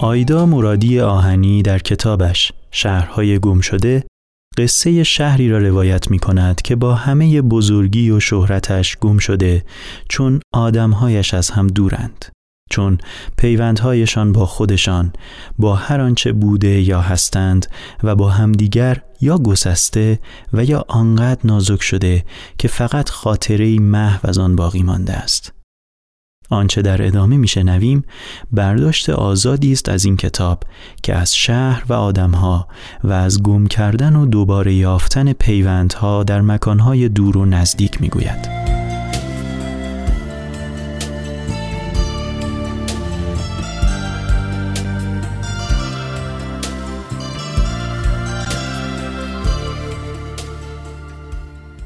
آیدا مرادی آهنی در کتابش شهرهای گم شده قصه شهری را روایت می کند که با همه بزرگی و شهرتش گم شده چون آدمهایش از هم دورند چون پیوندهایشان با خودشان با هر آنچه بوده یا هستند و با همدیگر یا گسسته و یا آنقدر نازک شده که فقط خاطره محو از آن باقی مانده است. آنچه در ادامه میشنویم برداشت آزادی است از این کتاب که از شهر و آدمها و از گم کردن و دوباره یافتن پیوندها در مکانهای دور و نزدیک می‌گوید.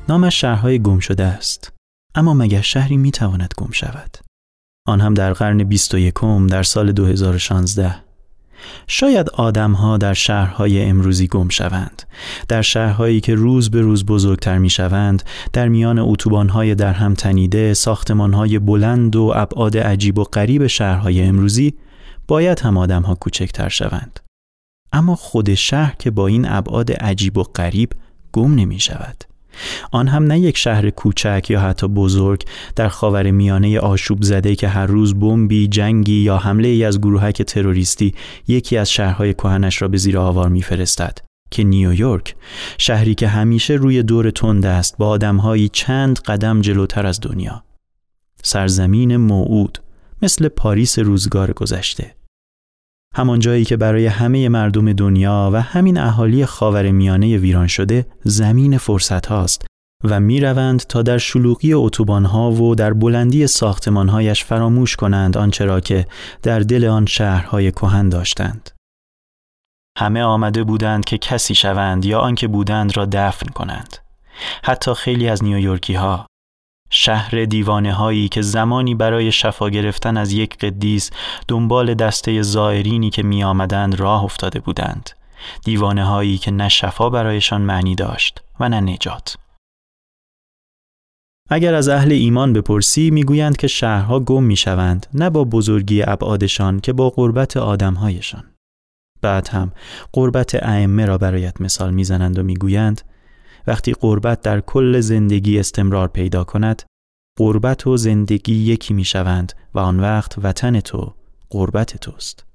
نامش شهرهای گم شده است اما مگر شهری می‌تواند گم شود آن هم در قرن 21 در سال 2016 شاید آدمها در شهرهای امروزی گم شوند در شهرهایی که روز به روز بزرگتر می شوند در میان اتوبانهای در هم تنیده ساختمانهای بلند و ابعاد عجیب و غریب شهرهای امروزی باید هم آدمها کوچکتر شوند. اما خود شهر که با این ابعاد عجیب و غریب گم نمی شود آن هم نه یک شهر کوچک یا حتی بزرگ در خاور میانه آشوب زده که هر روز بمبی، جنگی یا حمله ای از گروهک تروریستی یکی از شهرهای کهنش را به زیر آوار میفرستد که نیویورک شهری که همیشه روی دور تند است با آدمهایی چند قدم جلوتر از دنیا. سرزمین موعود مثل پاریس روزگار گذشته. همان جایی که برای همه مردم دنیا و همین اهالی خاور میانه ویران شده زمین فرصت هاست و می روند تا در شلوغی اتوبان ها و در بلندی ساختمان فراموش کنند آنچه را که در دل آن شهرهای کهن داشتند. همه آمده بودند که کسی شوند یا آنکه بودند را دفن کنند. حتی خیلی از نیویورکی ها شهر دیوانه هایی که زمانی برای شفا گرفتن از یک قدیس دنبال دسته زائرینی که می آمدند راه افتاده بودند. دیوانه هایی که نه شفا برایشان معنی داشت و نه نجات. اگر از اهل ایمان بپرسی می‌گویند که شهرها گم می‌شوند نه با بزرگی ابعادشان که با قربت آدمهایشان. بعد هم قربت ائمه را برایت مثال می‌زنند و می‌گویند وقتی قربت در کل زندگی استمرار پیدا کند قربت و زندگی یکی می شوند و آن وقت وطن تو قربت توست.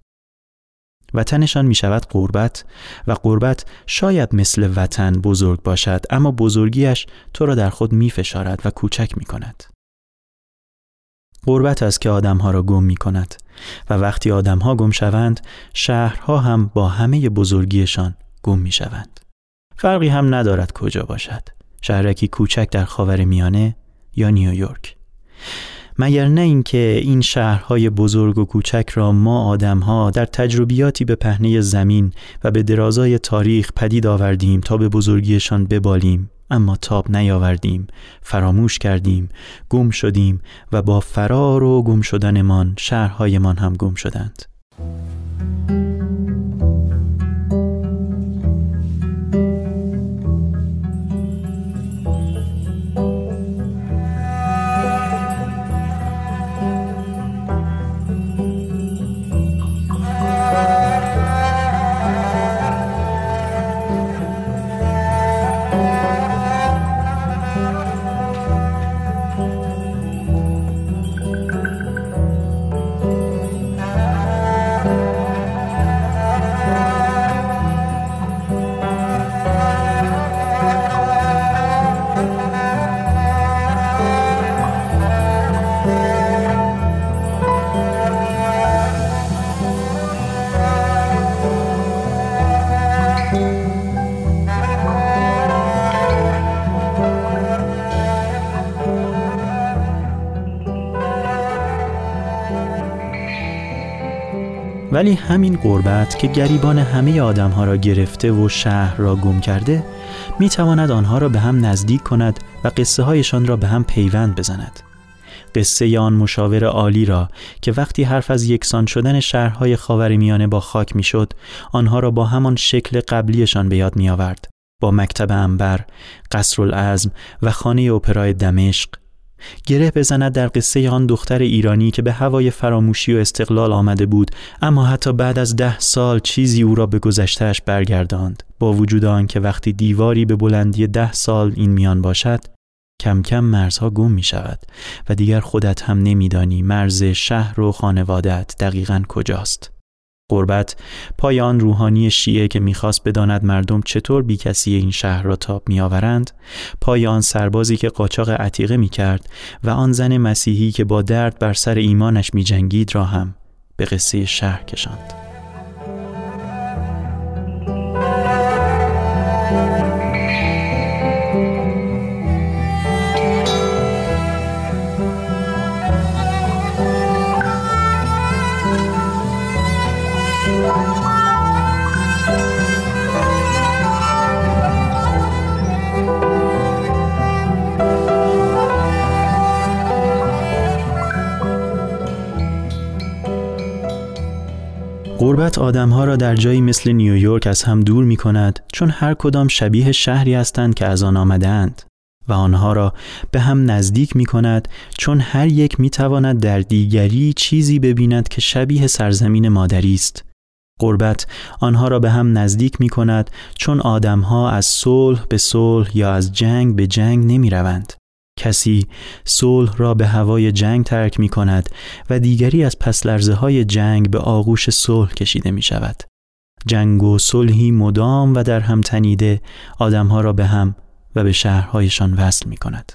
وطنشان می شود قربت و قربت شاید مثل وطن بزرگ باشد اما بزرگیش تو را در خود می فشارد و کوچک می کند قربت است که آدمها را گم می کند و وقتی آدمها گم شوند شهرها هم با همه بزرگیشان گم می شوند فرقی هم ندارد کجا باشد. شهرکی کوچک در خاور میانه یا نیویورک. مگر نه اینکه این شهرهای بزرگ و کوچک را ما آدمها در تجربیاتی به پهنه زمین و به درازای تاریخ پدید آوردیم تا به بزرگیشان ببالیم اما تاب نیاوردیم فراموش کردیم گم شدیم و با فرار و گم شدنمان شهرهایمان هم گم شدند. ولی همین قربت که گریبان همه آدمها را گرفته و شهر را گم کرده می تواند آنها را به هم نزدیک کند و قصه هایشان را به هم پیوند بزند. قصه آن مشاور عالی را که وقتی حرف از یکسان شدن شهرهای خاورمیانه با خاک می‌شد آنها را با همان شکل قبلیشان به یاد می آورد با مکتب انبر، قصر العزم و خانه اپرای دمشق گره بزند در قصه آن دختر ایرانی که به هوای فراموشی و استقلال آمده بود اما حتی بعد از ده سال چیزی او را به گذشتهش برگرداند. با وجود آنکه وقتی دیواری به بلندی ده سال این میان باشد کم کم مرزها گم می شود و دیگر خودت هم نمیدانی مرز شهر و خانوادت دقیقا کجاست. قربت پای آن روحانی شیعه که می‌خواست بداند مردم چطور بی کسی این شهر را تاب میآورند پای آن سربازی که قاچاق عتیقه می‌کرد و آن زن مسیحی که با درد بر سر ایمانش میجنگید را هم به قصه شهر کشاند. غربت آدمها را در جایی مثل نیویورک از هم دور می کند چون هر کدام شبیه شهری هستند که از آن آمدهاند و آنها را به هم نزدیک می کند چون هر یک می تواند در دیگری چیزی ببیند که شبیه سرزمین مادری است. قربت آنها را به هم نزدیک می کند چون آدمها از صلح به صلح یا از جنگ به جنگ نمی روند. کسی صلح را به هوای جنگ ترک می کند و دیگری از پس لرزه های جنگ به آغوش صلح کشیده می شود. جنگ و صلحی مدام و در هم تنیده آدمها را به هم و به شهرهایشان وصل می کند.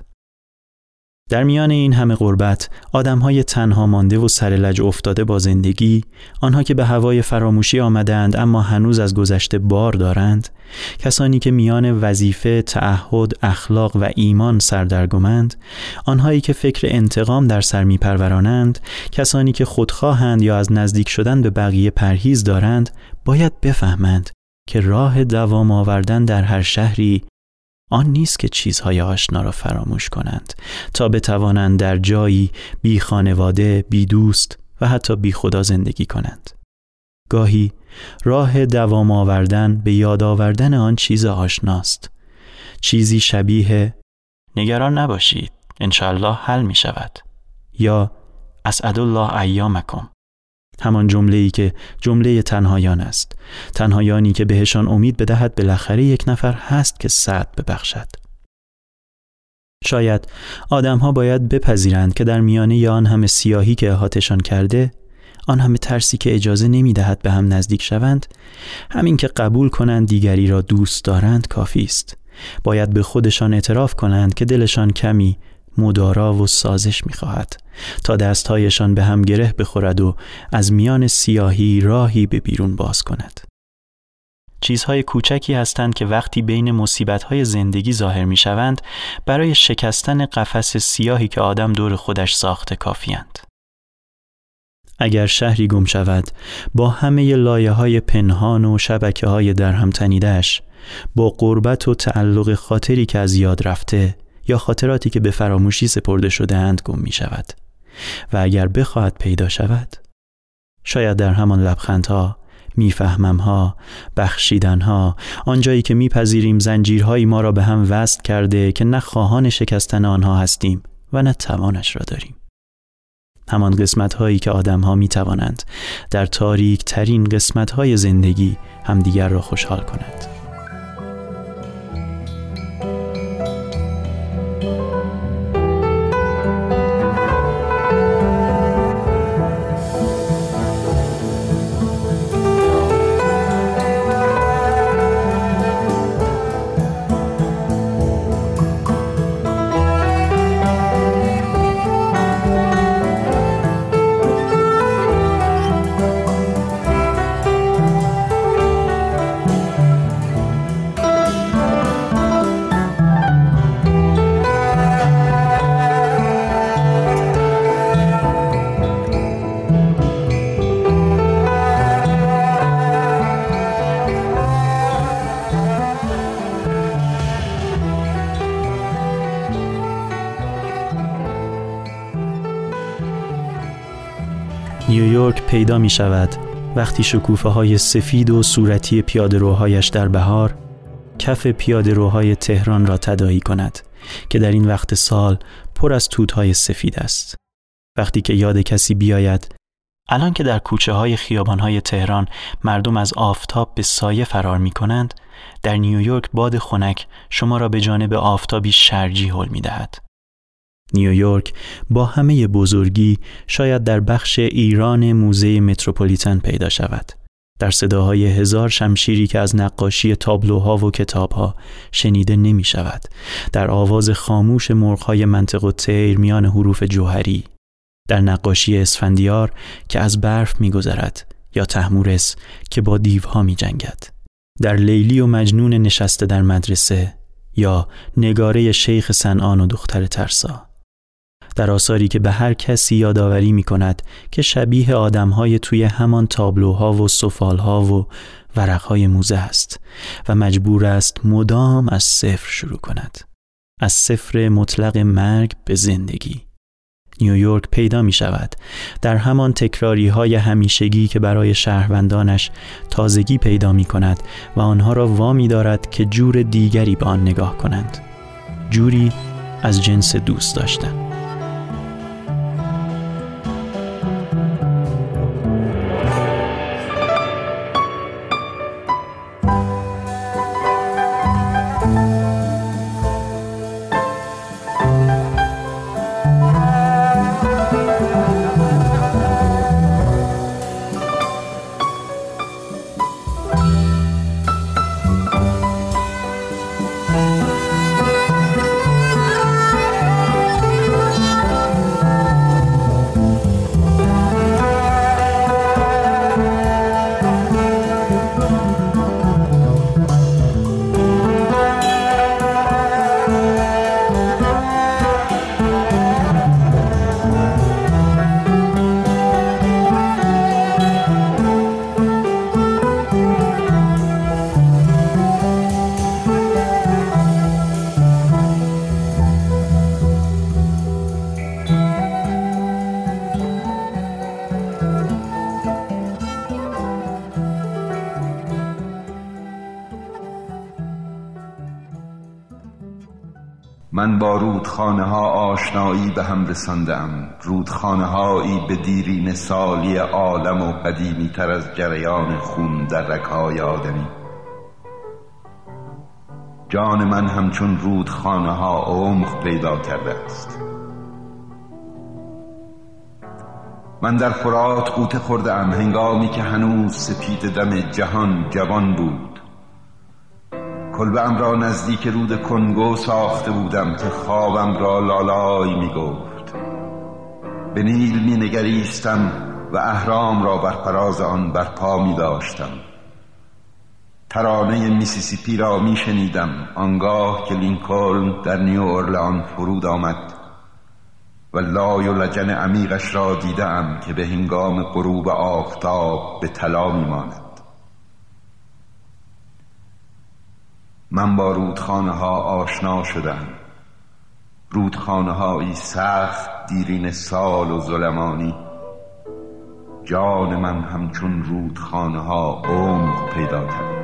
در میان این همه غربت آدمهای تنها مانده و سرلج افتاده با زندگی آنها که به هوای فراموشی آمدند اما هنوز از گذشته بار دارند کسانی که میان وظیفه، تعهد، اخلاق و ایمان سردرگمند آنهایی که فکر انتقام در سر میپرورانند کسانی که خودخواهند یا از نزدیک شدن به بقیه پرهیز دارند باید بفهمند که راه دوام آوردن در هر شهری آن نیست که چیزهای آشنا را فراموش کنند تا بتوانند در جایی بی خانواده، بی دوست و حتی بی خدا زندگی کنند. گاهی راه دوام آوردن به یاد آوردن آن چیز آشناست. چیزی شبیه نگران نباشید، انشالله حل می شود. یا اسعدالله ایامکم همان جمله ای که جمله تنهایان است. تنهایانی که بهشان امید بدهد بالاخره یک نفر هست که سعد ببخشد. شاید آدمها باید بپذیرند که در میانه آن همه سیاهی که احاتشان کرده آن همه ترسی که اجازه نمی دهد به هم نزدیک شوند همین که قبول کنند دیگری را دوست دارند کافی است. باید به خودشان اعتراف کنند که دلشان کمی مدارا و سازش می‌خواهد تا دستهایشان به هم گره بخورد و از میان سیاهی راهی به بیرون باز کند. چیزهای کوچکی هستند که وقتی بین مصیبتهای زندگی ظاهر می شوند برای شکستن قفس سیاهی که آدم دور خودش ساخته کافیند. اگر شهری گم شود با همه لایه های پنهان و شبکه های در هم تنیدش با قربت و تعلق خاطری که از یاد رفته یا خاطراتی که به فراموشی سپرده شده اند گم می شود. و اگر بخواهد پیدا شود شاید در همان لبخندها میفهممها بخشیدنها آنجایی که میپذیریم زنجیرهایی ما را به هم وصل کرده که نه خواهان شکستن آنها هستیم و نه توانش را داریم. همان قسمت هایی که آدم ها می توانند در تاریک ترین قسمت های زندگی همدیگر را خوشحال کنند. پیدا می شود وقتی شکوفه های سفید و صورتی پیاده روهایش در بهار کف پیاده روهای تهران را تدایی کند که در این وقت سال پر از توتهای سفید است. وقتی که یاد کسی بیاید الان که در کوچه های خیابان های تهران مردم از آفتاب به سایه فرار می کنند در نیویورک باد خنک شما را به جانب آفتابی شرجی حل می دهد. نیویورک با همه بزرگی شاید در بخش ایران موزه متروپولیتن پیدا شود. در صداهای هزار شمشیری که از نقاشی تابلوها و کتابها شنیده نمی شود. در آواز خاموش مرغهای منطق تیر میان حروف جوهری. در نقاشی اسفندیار که از برف میگذرد یا تحمورس که با دیوها می جنگد. در لیلی و مجنون نشسته در مدرسه یا نگاره شیخ سنان و دختر ترسا. در آثاری که به هر کسی یادآوری می کند که شبیه آدمهای توی همان تابلوها و سفالها و ورقهای موزه است و مجبور است مدام از صفر شروع کند. از صفر مطلق مرگ به زندگی. نیویورک پیدا می شود در همان تکراری های همیشگی که برای شهروندانش تازگی پیدا می کند و آنها را وامی دارد که جور دیگری به آن نگاه کنند جوری از جنس دوست داشتن
رساندم. رودخانه هایی به دیرین سالی عالم و قدیمی تر از جریان خون در رکای آدمی. جان من همچون رودخانه ها عمق پیدا کرده است. من در فرات قوطه خوردم هنگامی که هنوز سپید دم جهان جوان بود. کلبه را نزدیک رود کنگو ساخته بودم که خوابم را لالای می گفت به نیل می نگریستم و اهرام را بر فراز آن برپا می داشتم. ترانه میسیسیپی را می شنیدم. آنگاه که لینکلن در نیو اورلان فرود آمد و لای و لجن عمیقش را دیدم که به هنگام غروب آفتاب به طلا میماند من با رودخانه ها آشنا شدم. رودخانه هایی سخت دیرین سال و ظلمانی. جان من همچون رودخانه ها عمق پیدا کرد.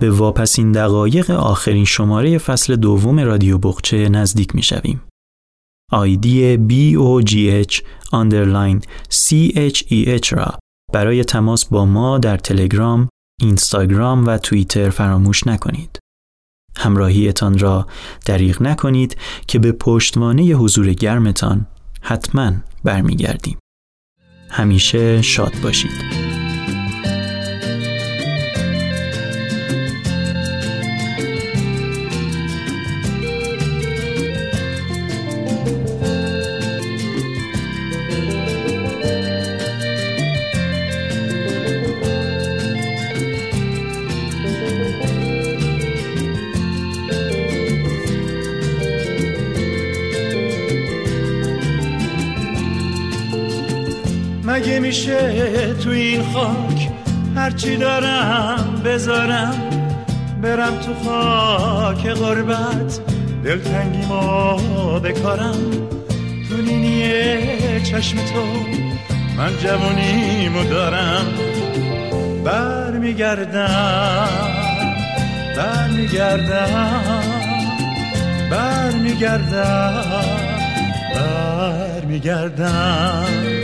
به واپسین دقایق آخرین شماره فصل دوم رادیو بخچه نزدیک می شویم. آیدی BOGH underline CHEH را برای تماس با ما در تلگرام، اینستاگرام و توییتر فراموش نکنید. همراهیتان را دریغ نکنید که به پشتوانه حضور گرمتان حتما برمیگردیم. همیشه شاد باشید. هرچی دارم بذارم؟ برم تو خاک غربت دلتنگی ما بکارم. تو نینی چشم تو من جوانیمو دارم. بر میگردم بر میگردم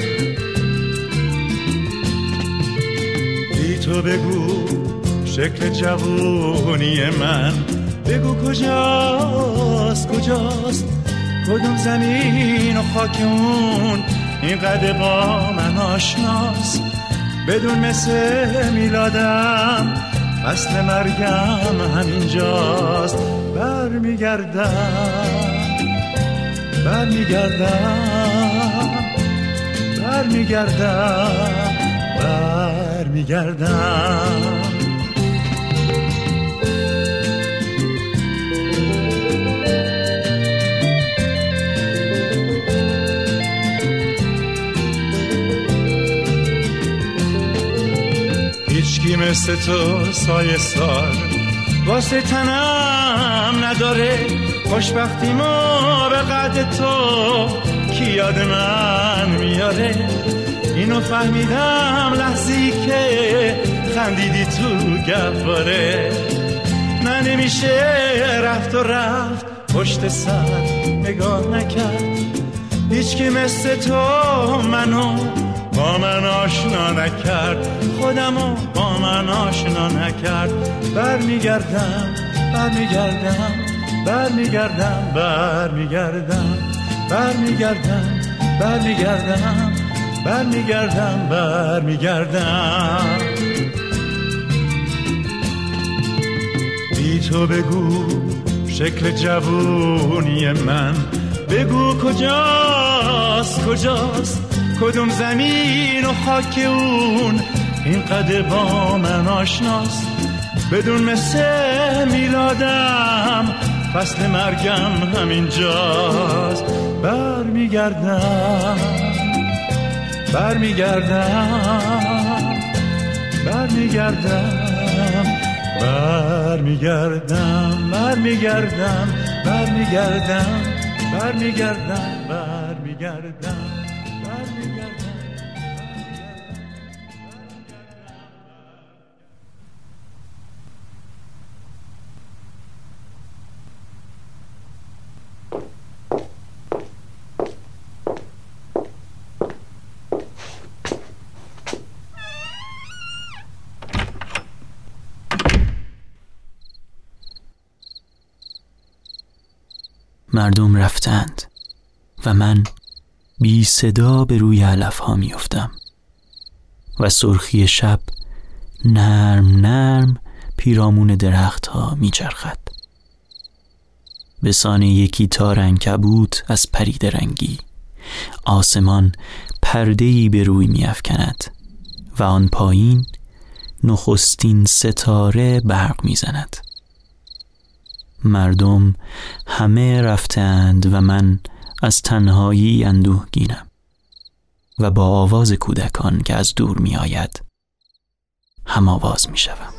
تو بگو شکل جوونی من. بگو کجاست کجاست؟ کدوم زمین و خاک اون؟ اینقدر با من آشناست. بدون مثل میلادم فصل مرگم همینجاست. بر میگردم بر میگردم بر میگردم. هیچکی مثل تو سایه سار واسه تنم نداره. خوشبختی ما به قد تو کی یاد من میاره. اینو فهمیدم لحظی که خندیدی تو گفاره نه نمیشه رفت و رفت پشت سر نگاه نکرد. هیچکی مثل تو منو با من آشنا نکرد. خودمو با من آشنا نکرد. بر میگردم بر میگردم بر میگردم بر میگردم بر میگردم بی تو بگو شکل جوونی من. بگو کجاست کجاست؟ کدوم زمین و خاک اون؟ اینقدر با من آشناست. بدون مثل میلادم فصل مرگم همینجاست. بر برمیگردم. برمیگردم. برمیگردم. برمیگردم. برمیگردم. برمیگردم. برمیگردم.
مردم رفتند و من بی صدا به روی علف ها میافتم و سرخی شب نرم نرم پیرامون درخت ها می چرخد. به سانه یکی تار کبوت از پرید رنگی آسمان پردهی به روی می افکند و آن پایین نخستین ستاره برق می‌زند. مردم همه رفتند و من از تنهایی اندوهگینم و با آواز کودکان که از دور می آید هم آواز می شوم.